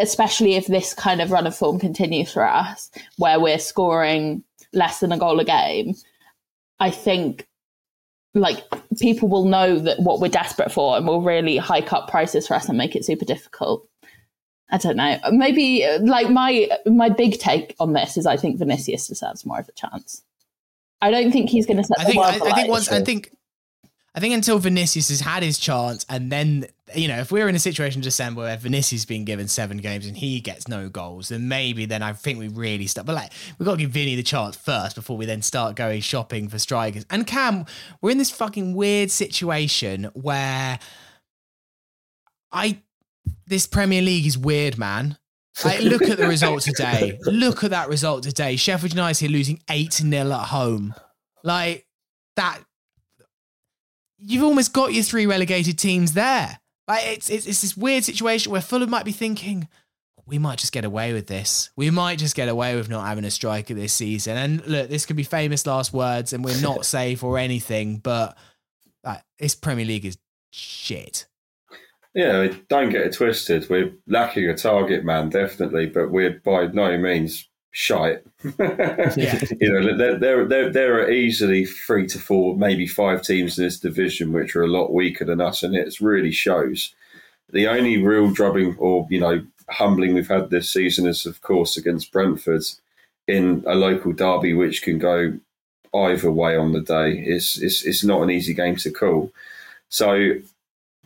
especially if this kind of run of form continues for us, where we're scoring less than a goal a game, I think like people will know that what we're desperate for and will really hike up prices for us and make it super difficult. I don't know. Maybe like my my big take on this is I think Vinicius deserves more of a chance. I don't think he's going to set. I think. I, I think once. I think. I think until Vinicius has had his chance, and then you know, if we're in a situation in December where Vinicius has been given seven games and he gets no goals, then maybe then I think we really start. But like, we've got to give Vinny the chance first before we then start going shopping for strikers. And Cam, we're in this fucking weird situation where I this Premier League is weird, man. [LAUGHS] Like, look at the result today. Look at that result today. Sheffield United here losing 8 0 at home. Like, that you've almost got your three relegated teams there. Like it's, it's it's this weird situation where Fulham might be thinking, we might just get away with this. We might just get away with not having a striker this season. And look, this could be famous last words, and we're not [LAUGHS] safe or anything, but like, this Premier League is shit. Yeah, don't get it twisted. We're lacking a target man, definitely, but we're by no means shite. [LAUGHS] yeah. [LAUGHS] You know, there, there, there, there are easily three to four, maybe five teams in this division which are a lot weaker than us, and it really shows. The only real drubbing or, you know, humbling we've had this season is, of course, against Brentford in a local derby, which can go either way on the day. It's, it's, it's not an easy game to call. So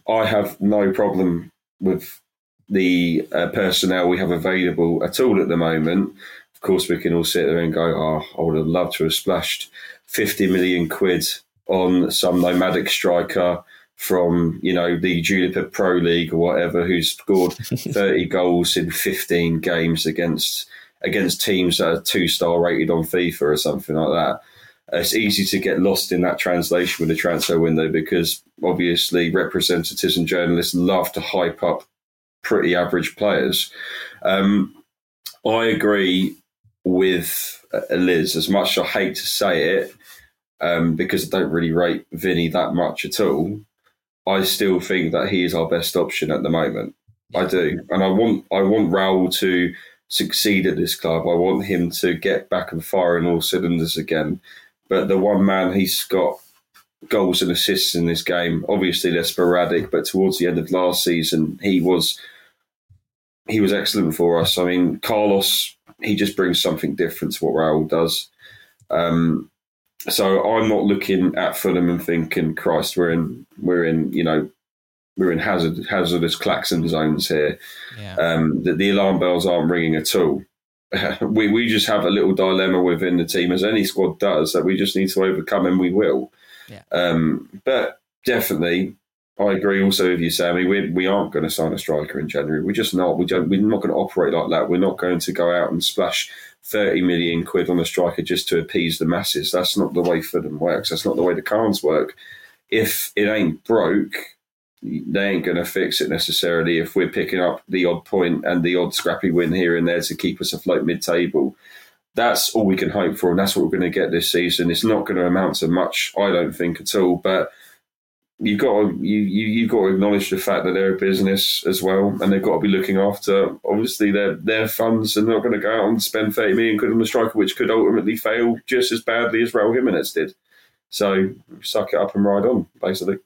I have no problem with the uh, personnel we have available at all at the moment Of course, we can all sit there and go, oh, I would have loved to have splashed 50 million quid on some nomadic striker from, you know, the Jupiler Pro League or whatever who's scored [LAUGHS] 30 goals in 15 games against against teams that are two star rated on FIFA or something like that. It's easy to get lost in that translation with the transfer window because obviously representatives and journalists love to hype up pretty average players. Um, I agree with uh, Liz, as much as I hate to say it, um, because I don't really rate Vinny that much at all, I still think that he is our best option at the moment. I do, and I want I want Raul to succeed at this club. I want him to get back and fire in all cylinders again. But the one man he's got goals and assists in this game. Obviously, they're sporadic, but towards the end of last season, he was he was excellent for us. I mean, Carlos he just brings something different to what Raul does. Um, so I'm not looking at Fulham and thinking, Christ, we're in we're in you know we're in hazard hazardous klaxon zones here. Yeah. Um, the, the alarm bells aren't ringing at all. [LAUGHS] we we just have a little dilemma within the team, as any squad does, that we just need to overcome, and we will. Yeah. Um, but definitely, I agree also with you, Sammy. We, we aren't going to sign a striker in January. We're just not. We don't, we're not going to operate like that. We're not going to go out and splash 30 million quid on a striker just to appease the masses. That's not the way Fulham works. That's not the way the Khans work. If it ain't broke, they ain't going to fix it necessarily if we're picking up the odd point and the odd scrappy win here and there to keep us afloat mid table. That's all we can hope for, and that's what we're going to get this season. It's not going to amount to much, I don't think, at all. But you've got to you, you you've got to acknowledge the fact that they're a business as well, and they've got to be looking after obviously their their funds, and they're not going to go out and spend thirty million quid on a striker, which could ultimately fail just as badly as Raul Jimenez did. So suck it up and ride on, basically.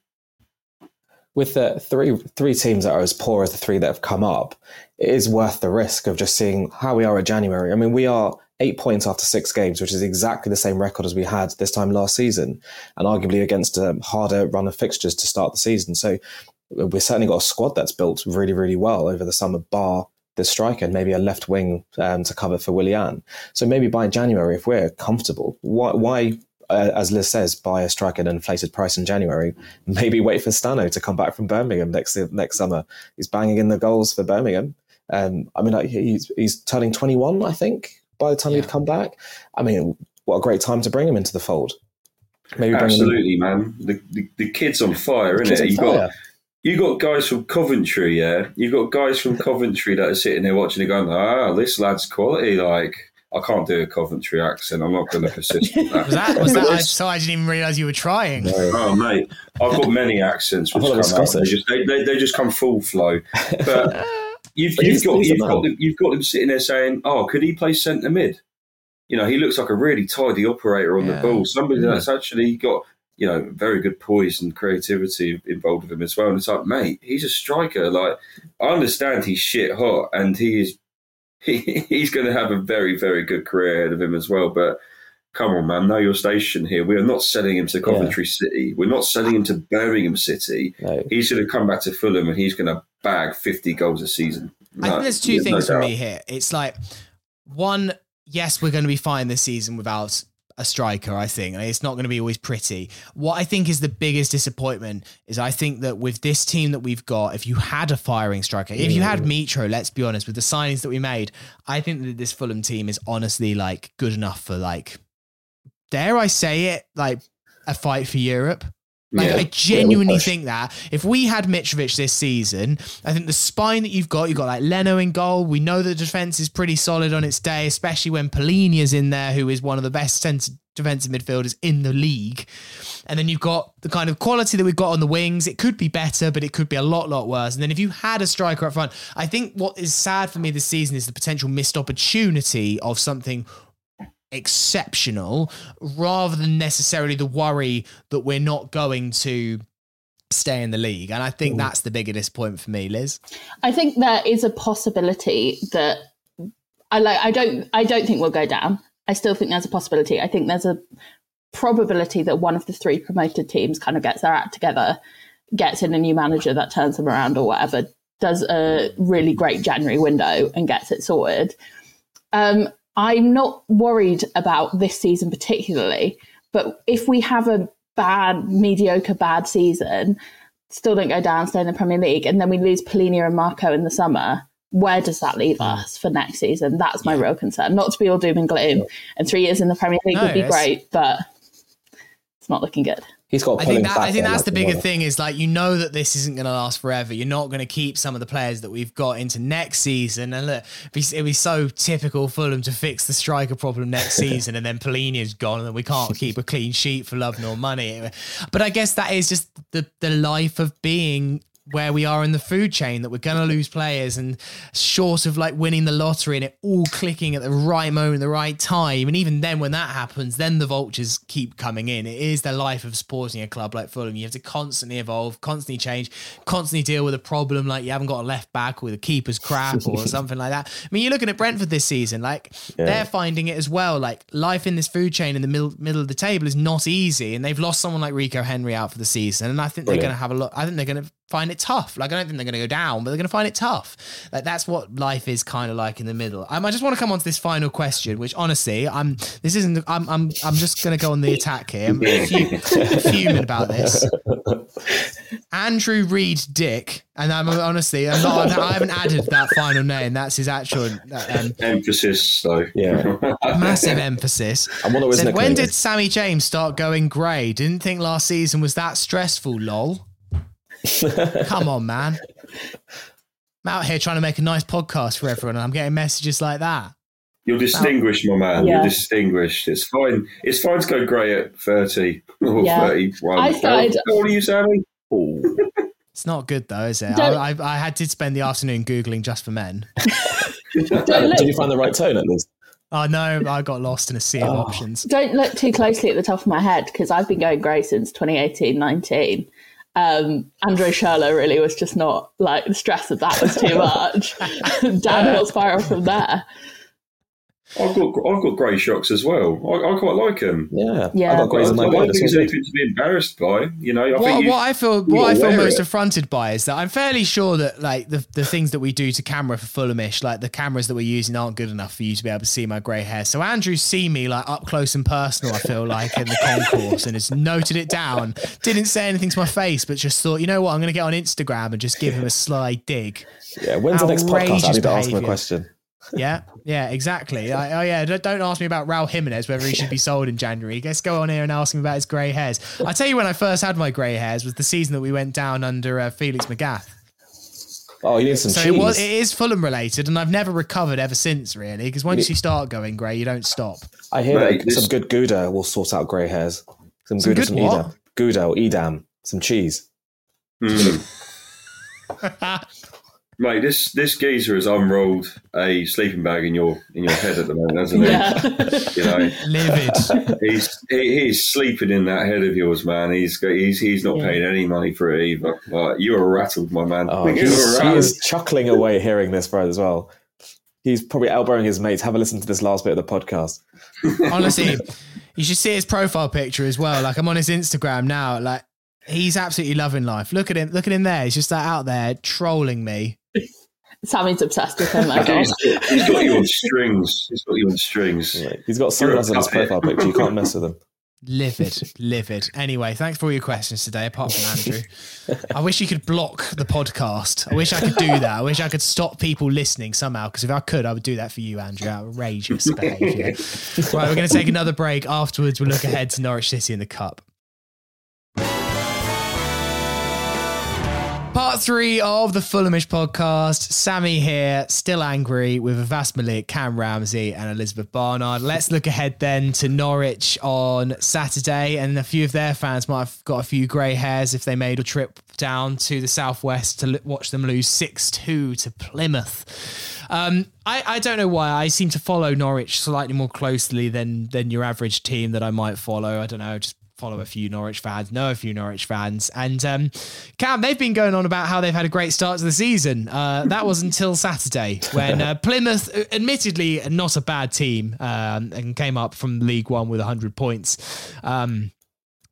With the three three teams that are as poor as the three that have come up, it is worth the risk of just seeing how we are at January. I mean, we are eight points after six games, which is exactly the same record as we had this time last season, and arguably against a harder run of fixtures to start the season. So we've certainly got a squad that's built really, really well over the summer, bar the striker and maybe a left wing um, to cover for Willian. So maybe by January, if we're comfortable, why, why uh, as Liz says, buy a striker at an inflated price in January. Maybe wait for Stano to come back from Birmingham next next summer. He's banging in the goals for Birmingham. Um, I mean, like, he's he's turning 21, I think, by the time yeah. he'd come back. I mean, what a great time to bring him into the fold. Maybe absolutely, man. The, the, the kid's on fire, isn't it? You got you got guys from Coventry, yeah. You've got guys from Coventry that are sitting there watching it, going, "Ah, this lad's quality." Like, I can't do a Coventry accent. I'm not going to persist with that. [LAUGHS] was that, was that I, so I didn't even realise you were trying. No. Oh, mate, I've got many accents which come out. They just, they, they, they, just come full flow. But [LAUGHS] you've, you've got you've got, them, you've got them sitting there saying, "Oh, could he play centre mid?" You know, he looks like a really tidy operator on yeah. the ball. Somebody mm. that's actually got you know very good poise and creativity involved with him as well. And it's like, mate, he's a striker. Like, I understand he's shit hot and he is he, [LAUGHS] he's going to have a very, very good career ahead of him as well. But come on, man, know your station here. We are not selling him to Coventry yeah. City. We're not selling him to Birmingham City. No. He's going to come back to Fulham and he's going to bag 50 goals a season. No, I think there's two things no for me here. It's like, one, yes, we're going to be fine this season without a striker, I think. And it's not going to be always pretty. What I think is the biggest disappointment is I think that with this team that we've got, if you had a firing striker, if you had mm. Mitro, let's be honest, with the signings that we made, I think that this Fulham team is honestly like good enough for like, dare I say it, like a fight for Europe. Like, yeah, I genuinely think that if we had Mitrovic this season, I think the spine that you've got, you've got like Leno in goal. We know the defense is pretty solid on its day, especially when Palhinha's in there, who is one of the best centre defensive midfielders in the league. And then you've got the kind of quality that we've got on the wings. It could be better, but it could be a lot, lot worse. And then if you had a striker up front, I think what is sad for me this season is the potential missed opportunity of something exceptional rather than necessarily the worry that we're not going to stay in the league. And I think mm. that's the bigger disappointment for me, Liz. I think there is a possibility that I like I don't I don't think we'll go down. I still think there's a possibility. I think there's a probability that one of the three promoted teams kind of gets their act together, gets in a new manager that turns them around or whatever, does a really great January window and gets it sorted. Um, I'm not worried about this season particularly, but if we have a bad, mediocre, bad season, still don't go down, stay in the Premier League, and then we lose Palhinha and Marco in the summer, where does that leave mm. us for next season? That's my real concern. Not to be all doom and gloom. And three years in the Premier League no, would be great, but it's not looking good. He's got. I think that, I think that's the bigger thing is like you know that this isn't going to last forever. You're not going to keep some of the players that we've got into next season. And look, it'd be, it'd be so typical Fulham to fix the striker problem next [LAUGHS] season, and then Palhinha's gone, and we can't keep a clean sheet for love nor money. But I guess that is just the the life of being where we are in the food chain that we're going to lose players and short of like winning the lottery and it all clicking at the right moment, the right time. And even then, when that happens, then the vultures keep coming in. It is the life of supporting a club like Fulham. You have to constantly evolve, constantly change, constantly deal with a problem like you haven't got a left back with a keeper's crap or [LAUGHS] something like that. I mean, you're looking at Brentford this season, like yeah. they're finding it as well. Like life in this food chain in the middle, middle of the table is not easy. And they've lost someone like Rico Henry out for the season. And I think Brilliant. they're going to have a look. I think they're going to find it tough. Like I don't think they're going to go down, but they're going to find it tough. Like that's what life is kind of like in the middle. Um, I just want to come on to this final question, which honestly, I'm. This isn't. I'm. I'm. I'm just going to go on the attack here. I'm fuming about this. Andrew Reed Dick, and I'm honestly, I'm not. I haven't added that final name. That's his actual um, emphasis. So yeah, massive emphasis. I wonder Said, when did Sammy James start going grey? Didn't think last season was that stressful. Lol. Come on, man. I'm out here trying to make a nice podcast for everyone, and I'm getting messages like that. You're distinguished, my man. Yeah. You're distinguished. It's fine. It's fine to go grey at 30 or yeah. 31. I started... How old are you, Sammy? It's not good, though, is it? I, I, I, had to spend the afternoon Googling just for men. [LAUGHS] Did you find the right tone at least? Oh no, I got lost in a sea of oh. options. Don't look too closely at the top of my head because I've been going grey since 2018 19 um, Andre Schürrle really was just not like the stress of that was too [LAUGHS] much. [LAUGHS] Downhill spiral from there. I've got I've got grey shocks as well. I, I quite like them. Yeah, yeah. I've got greys in my I don't think there's anything to be embarrassed by. You know, I what, you, what I feel what I feel most it. affronted by is that I'm fairly sure that like the the things that we do to camera for Fulhamish, like the cameras that we're using, aren't good enough for you to be able to see my grey hair. So Andrew see me like up close and personal. I feel like in the concourse and has noted it down. Didn't say anything to my face, but just thought, you know what, I'm going to get on Instagram and just give him a sly dig. Yeah, when's Outrageous the next podcast? I need to ask him a question. Yeah, yeah, exactly. I, oh, yeah. Don't, don't ask me about Raul Jimenez whether he should be sold in January. Let's go on here and ask him about his grey hairs. I tell you, when I first had my grey hairs was the season that we went down under uh, Felix Magath. Oh, you need some So cheese. it was. It is Fulham related, and I've never recovered ever since. Really, because once you start going grey, you don't stop. I hear Mate, that some good Gouda will sort out grey hairs. Some, Some Gouda, good some what? Edam. Gouda or Edam. Some cheese. Mm. [LAUGHS] [LAUGHS] Mate, this this geezer has unrolled a sleeping bag in your in your head at the moment, hasn't he? Yeah. You know, Livid. he's he, he's sleeping in that head of yours, man. He's got, he's he's not Yeah. paying any money for it either. Like, you are rattled, my man. Oh, you he's, are he is chuckling away hearing this, bro, as well. He's probably elbowing his mates. Have a listen to this last bit of the podcast. [LAUGHS] [LAUGHS] Honestly, you should see his profile picture as well. Like I'm on his Instagram now. Like he's absolutely loving life. Look at him. Look at him there. He's just like, out there trolling me. Sammy's obsessed with him. I [LAUGHS] He's guess. he's got you on strings. He's got you on strings. He's got sunglasses on his profile picture. You can't mess with him. Livid, livid. Anyway, thanks for all your questions today, apart from Andrew. I wish you could block the podcast. I wish I could do that. I wish I could stop people listening somehow, because if I could, I would do that for you, Andrew. Outrageous behaviour. right, we're going to take another break. Afterwards, we'll look ahead to Norwich City in the Cup. Part three of the Fulhamish podcast. Sammy here, still angry with Avais Malik, Cam Ramsey, and Elizabeth Barnard. Let's look ahead then to Norwich on Saturday, and a few of their fans might have got a few grey hairs if they made a trip down to the southwest to watch them lose six two to Plymouth. Um, I, I don't know why I seem to follow Norwich slightly more closely than than your average team that I might follow. I don't know, just follow a few Norwich fans, know a few Norwich fans, and um, Cam, they've been going on about how they've had a great start to the season. Uh, that was until Saturday when uh, Plymouth, uh, admittedly not a bad team, um, and came up from League One with hundred points. Um,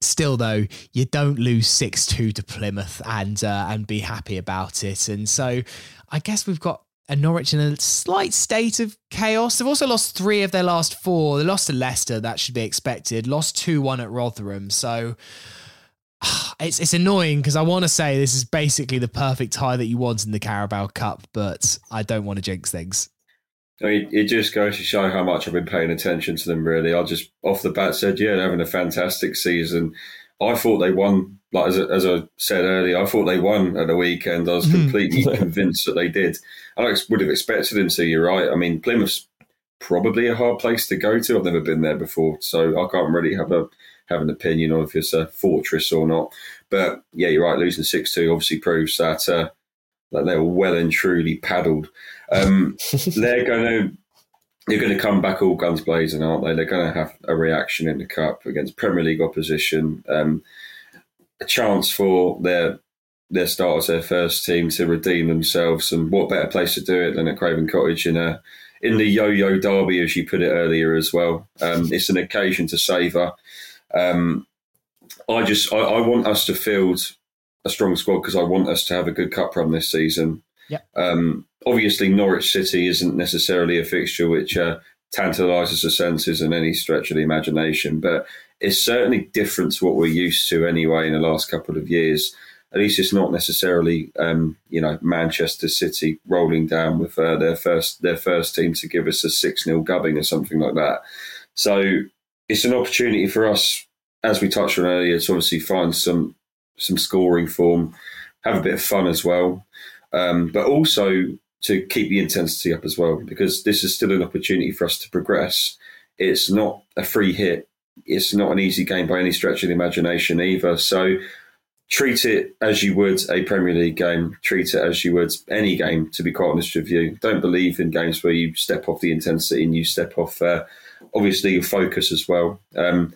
Still, though, you don't lose six two to Plymouth and uh, and be happy about it. And so, I guess we've got a Norwich in a slight state of chaos. They've also lost three of their last four. They lost to Leicester, that should be expected. Lost two one at Rotherham. So [SIGHS] it's it's annoying because I want to say this is basically the perfect tie that you want in the Carabao Cup, but I don't want to jinx things. I mean, it just goes to show how much I've been paying attention to them. Really, I just off the bat said, yeah, they're having a fantastic season. I thought they won. Like as, I- as I said earlier, I thought they won at the weekend. I was completely [LAUGHS] convinced that they did. I would have expected them to. You're right. I mean, Plymouth's probably a hard place to go to. I've never been there before, so I can't really have a have an opinion on if it's a fortress or not. But yeah, you're right. Losing six two obviously proves that uh, that they were well and truly paddled. Um, [LAUGHS] they're going to they're going to come back all guns blazing, aren't they? They're going to have a reaction in the cup against Premier League opposition. Um, a chance for their their starters, their first team, to redeem themselves. And what better place to do it than at Craven Cottage in a in the yo-yo derby, as you put it earlier as well. Um, it's an occasion to savour. Um, I just I, I want us to field a strong squad because I want us to have a good cup run this season. Yep. Um, obviously, Norwich City isn't necessarily a fixture which uh, tantalises the senses in any stretch of the imagination, but it's certainly different to what we're used to anyway in the last couple of years. At least it's not necessarily, um, you know, Manchester City rolling down with uh, their first their first team to give us a six 0 gubbing or something like that. So it's an opportunity for us, as we touched on earlier, to obviously find some some scoring form, have a bit of fun as well, um, but also to keep the intensity up as well, because this is still an opportunity for us to progress. It's not a free hit. It's not an easy game by any stretch of the imagination either. So treat it as you would a Premier League game. Treat it as you would any game. To be quite honest with you, don't believe in games where you step off the intensity and you step off, uh, obviously, your focus as well. Um,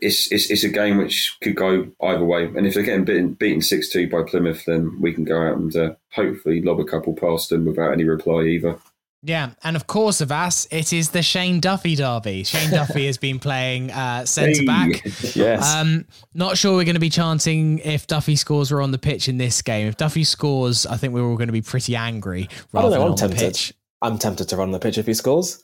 it's, it's it's a game which could go either way. And if they're getting beaten beaten six two by Plymouth, then we can go out and uh, hopefully lob a couple past them without any reply either. Yeah, and of course, of us, it is the Shane Duffy derby. Shane Duffy has been playing uh, centre back. Yes. Um, not sure we're going to be chanting if Duffy scores were on the pitch in this game. If Duffy scores, I think we're all going to be pretty angry I rather don't know. than I'm on the tempted. pitch. I'm tempted to run the pitch if he scores.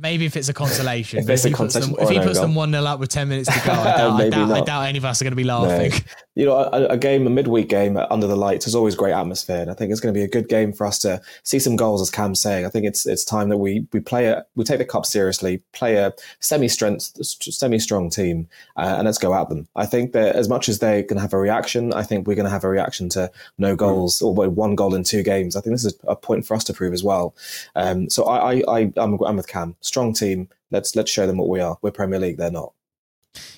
Maybe if it's a consolation. If it's if a he puts them, if he puts them 1 0 up with 10 minutes to go, I [LAUGHS] doubt, I, doubt, I doubt any of us are going to be laughing. You know, a, a, game, a midweek game under the lights is always great atmosphere. And I think it's going to be a good game for us to see some goals, as Cam's saying. I think it's it's time that we we play a we take the cup seriously, play a semi strength, semi strong team, uh, and let's go at them. I think that as much as going to have a reaction, I think we're going to have a reaction to no goals or one goal in two games. I think this is a point for us to prove as well. Um, so I, I, I I'm, I'm with Cam. Strong team. Let's let's show them what we are. We're Premier League. They're not.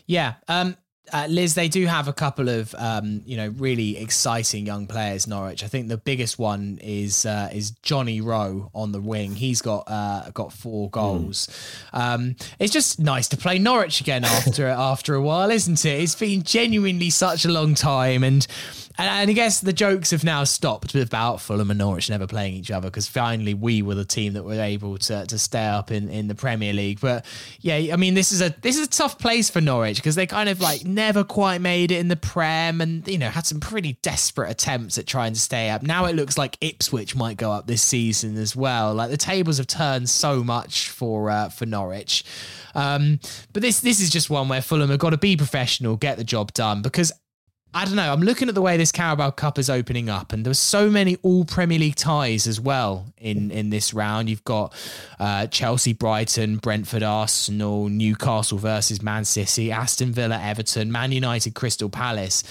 Yeah. Um, uh, Liz, they do have a couple of um, you know really exciting young players. Norwich. I think the biggest one is uh, is Johnny Rowe on the wing. He's got uh, got four goals. Mm. Um, it's just nice to play Norwich again after [LAUGHS] after a while, isn't it? It's been genuinely such a long time, and and, I guess the jokes have now stopped about Fulham and Norwich never playing each other because finally we were the team that were able to to stay up in, in the Premier League. But yeah, I mean this is a this is a tough place for Norwich because they kind of like never quite made it in the Prem and you know had some pretty desperate attempts at trying to stay up. Now it looks like Ipswich might go up this season as well. Like the tables have turned so much for uh, for Norwich. Um, but this this is just one where Fulham have got to be professional, get the job done because I don't know. I'm looking at the way this Carabao Cup is opening up, and there's so many all Premier League ties as well in in this round. You've got uh, Chelsea, Brighton, Brentford, Arsenal, Newcastle versus Man City, Aston Villa, Everton, Man United, Crystal Palace.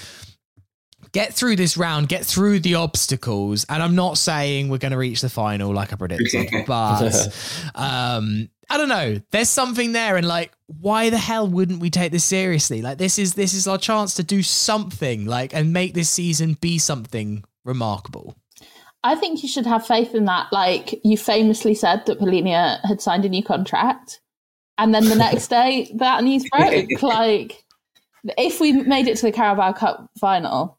Get through this round, get through the obstacles, and I'm not saying we're going to reach the final like I predicted, [LAUGHS] but um, I don't know. There's something there, and like, why the hell wouldn't we take this seriously? Like, this is this is our chance to do something, like, and make this season be something remarkable. I think you should have faith in that. Like, you famously said that Palhinha had signed a new contract, and then the next [LAUGHS] day that news [LAUGHS] broke. like, if we made it to the Carabao Cup final,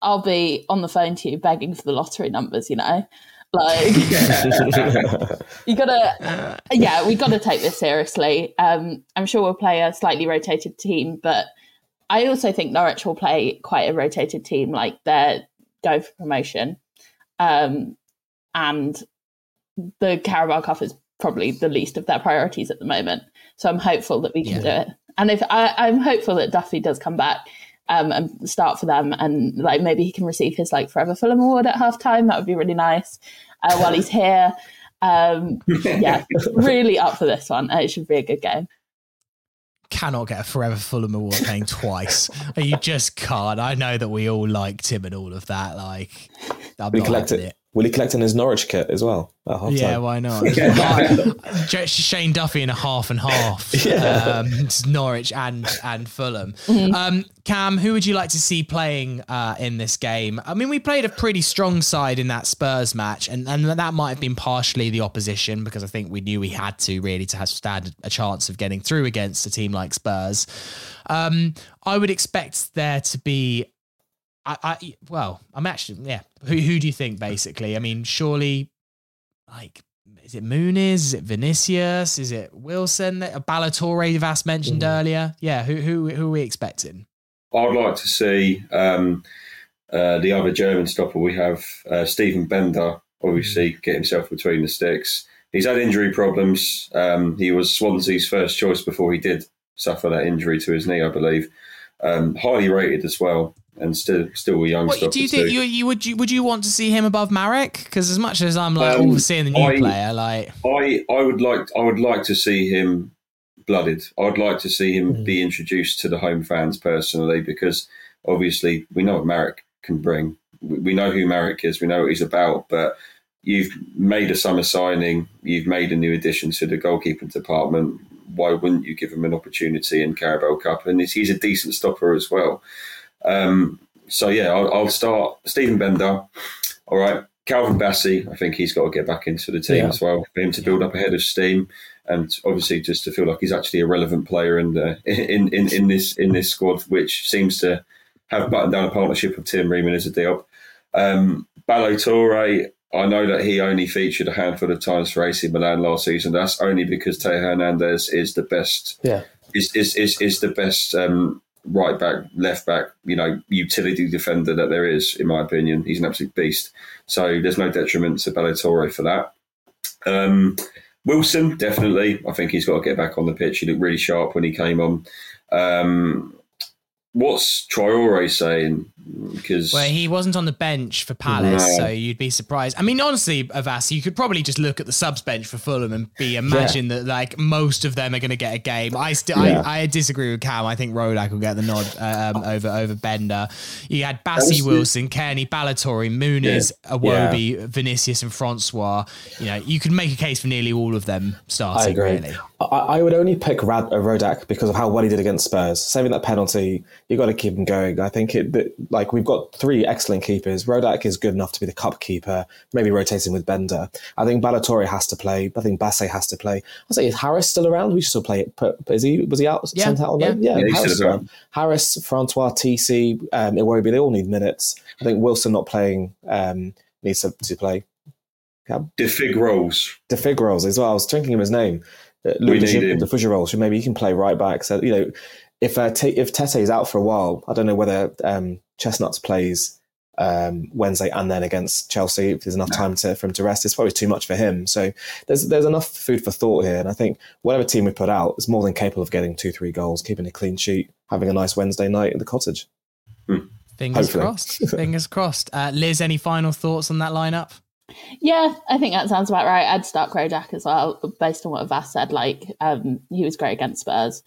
I'll be on the phone to you begging for the lottery numbers. You know. Like, [LAUGHS] you gotta, yeah, we gotta take this seriously. Um, I'm sure we'll play a slightly rotated team, but I also think Norwich will play quite a rotated team, like they're go for promotion. Um, and the Carabao Cup is probably the least of their priorities at the moment. So I'm hopeful that we can yeah. do it. And if I, am hopeful that Duffy does come back um, and start for them, and like maybe he can receive his like Forever Fulham award at halftime. That would be really nice uh, while he's here. Um, [LAUGHS] yeah, really up for this one. It should be a good game cannot get a Forever Fulham award playing twice. [LAUGHS] you just can't. I know that we all liked him and all of that. Like, I'm we collected it. Will he collect in his Norwich kit as well? yeah, why not? [LAUGHS] [LAUGHS] Shane Duffy in a half and half. [LAUGHS] Yeah. Um, Norwich and and Fulham. Mm-hmm. Um, Cam, who would you like to see playing uh, in this game? I mean, we played a pretty strong side in that Spurs match, and, and that might have been partially the opposition because I think we knew we had to really to have stand a chance of getting through against a team like Spurs. Um, I would expect there to be I, I well, I'm actually yeah. Who who do you think basically? I mean, surely like is it Muniz? Is it Vinicius? Is it Wilson? Ballo-Touré Vas mentioned mm. earlier. Yeah, who who who are we expecting? I'd like to see um, uh, the other German stopper we have, uh, Steven Benda, obviously mm. get himself between the sticks. He's had injury problems. Um, he was Swansea's first choice before he did suffer that injury to his knee, I believe. Um, highly rated as well and still still a young. What, do you think you, you would you would you want to see him above Marek? Because as much as I'm like um, seeing the new I, player, like I I would like I would like to see him blooded. I would like to see him mm. be introduced to the home fans personally because obviously we know what Marek can bring. We know who Marek is. We know what he's about, but. You've made a summer signing. You've made a new addition to the goalkeeping department. Why wouldn't you give him an opportunity in Carabao Cup? And he's a decent stopper as well. Um, so yeah, I'll, I'll, start Steven Benda. All right, Calvin Bassey. I think he's got to get back into the team yeah. as well for him to build up a head of steam, and obviously just to feel like he's actually a relevant player in the in in, in this in this squad, which seems to have buttoned down a partnership of Tim Ream Issa Diop. Um, I know that he only featured a handful of times for AC Milan last season. That's only because Theo Hernandez is the best. Yeah. Is, is, is, is the best um, right back, left back, you know, utility defender that there is, in my opinion. He's an absolute beast. So there's no detriment to Ballo-Touré for that. Um, Wilson, definitely. I think he's got to get back on the pitch. He looked really sharp when he came on. Um, what's Traore saying? Because Well, he wasn't on the bench for Palace, No. so you'd be surprised. I mean, honestly, Avais, you could probably just look at the subs bench for Fulham and be imagine that like most of them are going to get a game. I still, Yeah. I, I disagree with Cam. I think Rodak will get the nod um, over over Benda. You had Bassey was the- Wilson, Kenny, Ballo-Touré, Muniz, Iwobi, Vinicius, and Francois. You know, you could make a case for nearly all of them starting. I agree. Really. I, I would only pick Rad, uh, Rodak because of how well he did against Spurs. Saving that penalty, you got to keep him going. I think it that, like we've got three excellent keepers. Rodak is good enough to be the cup keeper, maybe rotating with Benda. I think Ballo-Touré has to play. I think Bassey has to play. I say, is Harris still around? We should still play it. Put- Is he? Was he out? Yeah, sent out on yeah. loan? yeah. Yeah, Harris, still is around. around. Harris, Francois, TC, um, Iwobi, they all need minutes. I think Wilson not playing um, needs to, to play. the fig rolls. De Figueroa as well. I was drinking him his name. Uh, We Luke need De, him. De Figueroa, so maybe he can play right back. So you know, if uh, T- if Tete is out for a while, I don't know whether um, Chestnuts plays um, Wednesday and then against Chelsea. If there's enough time to, for him to rest, it's probably too much for him. So there's there's enough food for thought here, and I think whatever team we put out is more than capable of getting two three goals, keeping a clean sheet, having a nice Wednesday night in the cottage. Fingers Hopefully. crossed. Fingers [LAUGHS] crossed. Uh, Liz, any final thoughts on that lineup? Yeah, I think that sounds about right. I'd start Rodak as well, based on what Vass said. Like, um, he was great against Spurs.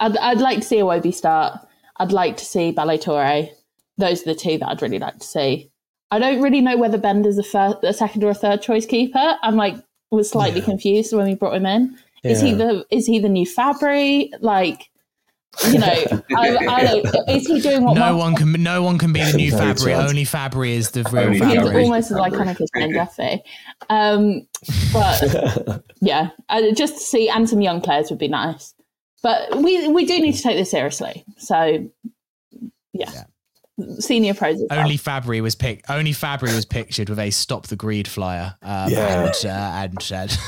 I'd, I'd like to see Iwobi start. I'd like to see Ballo-Touré. Those are the two that I'd really like to see. I don't really know whether Benda's a, first, a second or a third choice keeper. I'm like was slightly confused when we brought him in. Is he the is he the new Fabri? Like, you know, [LAUGHS] I, I don't, is he doing what? No Mark- one can. No one can be the new Fabri. sad. Only Fabri is the real Only He's Fabri. almost as iconic as Ben Duffy. Um, but [LAUGHS] yeah, uh, just to see and some young players would be nice. But we we do need to take this seriously. So yeah, senior pros. as well. Only Fabri was picked. Only Fabri was pictured with a "Stop the Greed" flyer. Um, Yeah. and, uh, and said, [LAUGHS]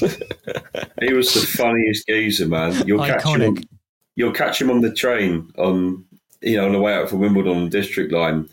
[LAUGHS] He was the funniest geezer, man. You'll catch him. On, Iconic. you'll catch him on the train on you know on the way out from Wimbledon on District Line.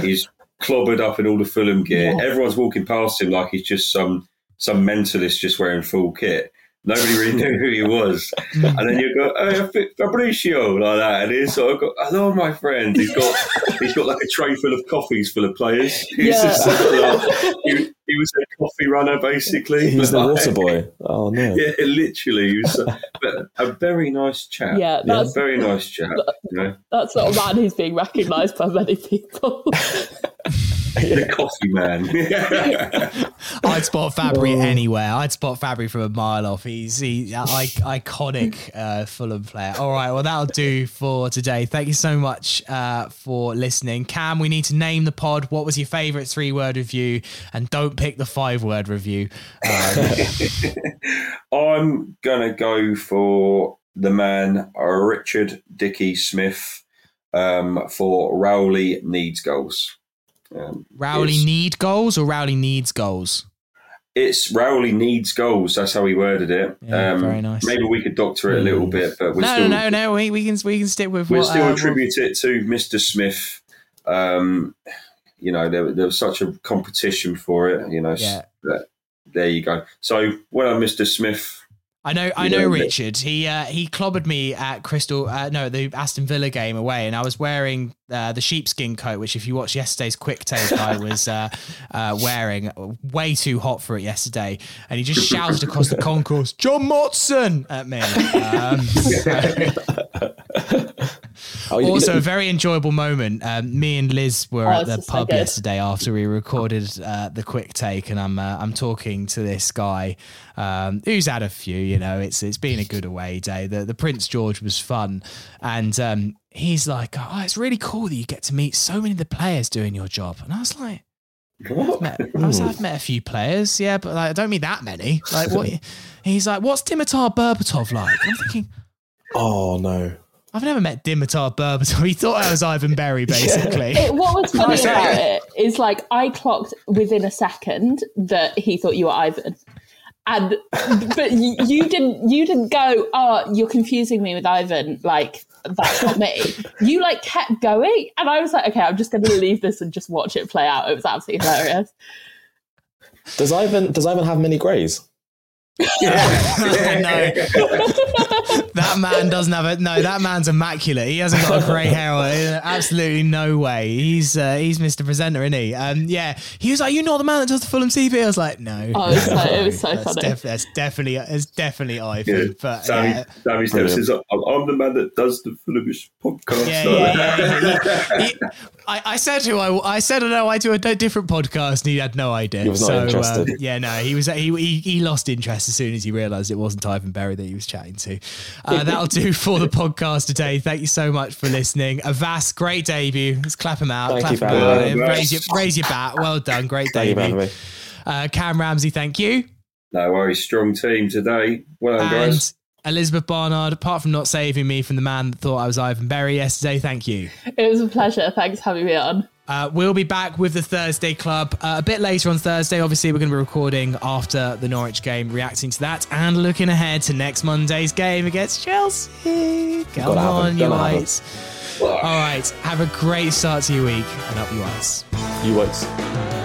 He's [LAUGHS] clobbered up in all the Fulham gear. Everyone's walking past him like he's just some some mentalist just wearing full kit. Nobody really knew who he was. Mm. and then you go, hey, Fabricio, like that. And he's sort of got, hello, my friend. He's got [LAUGHS] he's got like a tray full of coffees full of players. He's Yeah. just sort like- he, he was a coffee runner, basically. He was the But, water boy. Oh no. [LAUGHS] Yeah, literally. He was a, but a very nice chap. Yeah, a that's- very nice chap. You know? That's not a man who's being recognised by many people. [LAUGHS] [LAUGHS] The coffee man. [LAUGHS] "I'd spot Fabri anywhere. I'd spot Fabri from a mile off. He's he, I, iconic uh, Fulham player." All right, well that'll do for today. Thank you so much uh, for listening, Cam. We need to name the pod. What was your favourite three-word review? And don't pick the five-word review. [LAUGHS] Um, I'm gonna go for the man uh, Richard Dickey Smith um, for Raully needs goals. Um, Raully need goals or Raully needs goals? it's Raully needs goals. That's how he worded it. Um, very nice. Maybe we could doctor it a little bit, but we're No, still no, no. We, we can we can stick with we'll still uh, attribute it to Mr. Smith. Um, you know, there, there was such a competition for it. You know, Yeah. there you go. So, well, Mr. Smith. I know, I know, Richard. He uh, he clobbered me at Crystal, uh, no, the Aston Villa game away, and I was wearing uh, the sheepskin coat, which, if you watch yesterday's quick take, I [LAUGHS] was uh, uh, wearing way too hot for it yesterday, and he just [LAUGHS] shouted across the concourse, "John Motson!" at me. Um, [LAUGHS] Oh, you- also, a very enjoyable moment. Um, me and Liz were Oh, at the is so pub yesterday after we recorded uh, the quick take, and I'm uh, I'm talking to this guy um, who's had a few. You know, it's it's been a good away day. The the Prince George was fun, and um, he's like, "Oh, it's really cool that you get to meet so many of the players doing your job." And I was like. What? Met, I was, I've met a few players, yeah, but like, I don't mean that many. Like, what? [LAUGHS] He's like, "What's Dimitar Berbatov like?" I'm thinking, oh no. I've never met Dimitar Berbatov. [LAUGHS] He thought I was Ivan Berry, [LAUGHS] basically. It, what was funny about it is like I clocked within a second that he thought you were Ivan. And but you, you didn't you didn't go, oh, you're confusing me with Ivan, like that's not me. You like kept going and I was like, okay, I'm just gonna leave this and just watch it play out. It was absolutely hilarious. Does Ivan does Ivan have many greys? [LAUGHS] no, [LAUGHS] that man doesn't have it. No, that man's immaculate. He hasn't got a grey hair. Absolutely no way. He's uh, he's Mr. Presenter, isn't he? Um, yeah. He was like, "You're not the man that does the Fulham TV." I was like, "No." Oh, it was so, it was so that's funny. Def- that's definitely it's definitely Ivan. Yeah. But Sammy, yeah. Sammy says, I'm, I'm the man that does the Fulhamish podcast. Yeah, yeah, yeah, yeah. [LAUGHS] He- I, I said to I, I said I know I do a different podcast, and he had no idea. He was not so interested. um, yeah, no, he was he, he he lost interest as soon as he realised it wasn't Ivan Berry that he was chatting to. Uh, that'll do [LAUGHS] for the podcast today. Thank you so much for listening. Avais, great debut. Let's clap him out. Thank clap you for him out. having. Raise your raise your bat. Well done. Great Thank you for debut. Uh, Cam Ramsey, thank you. No worries. Strong team today. Well done, guys. And Elizabeth Barnard, apart from not saving me from the man that thought I was Ivan Berry yesterday, thank you. It was a pleasure. Thanks for having me on. Uh, we'll be back with the Thursday Club uh, a bit later on Thursday. Obviously, we're going to be recording after the Norwich game, reacting to that, and looking ahead to next Monday's game against Chelsea. Come Gotta have 'em, on, you gotta have 'em. whites. All right, have a great start to your week, and up you whites. You won't.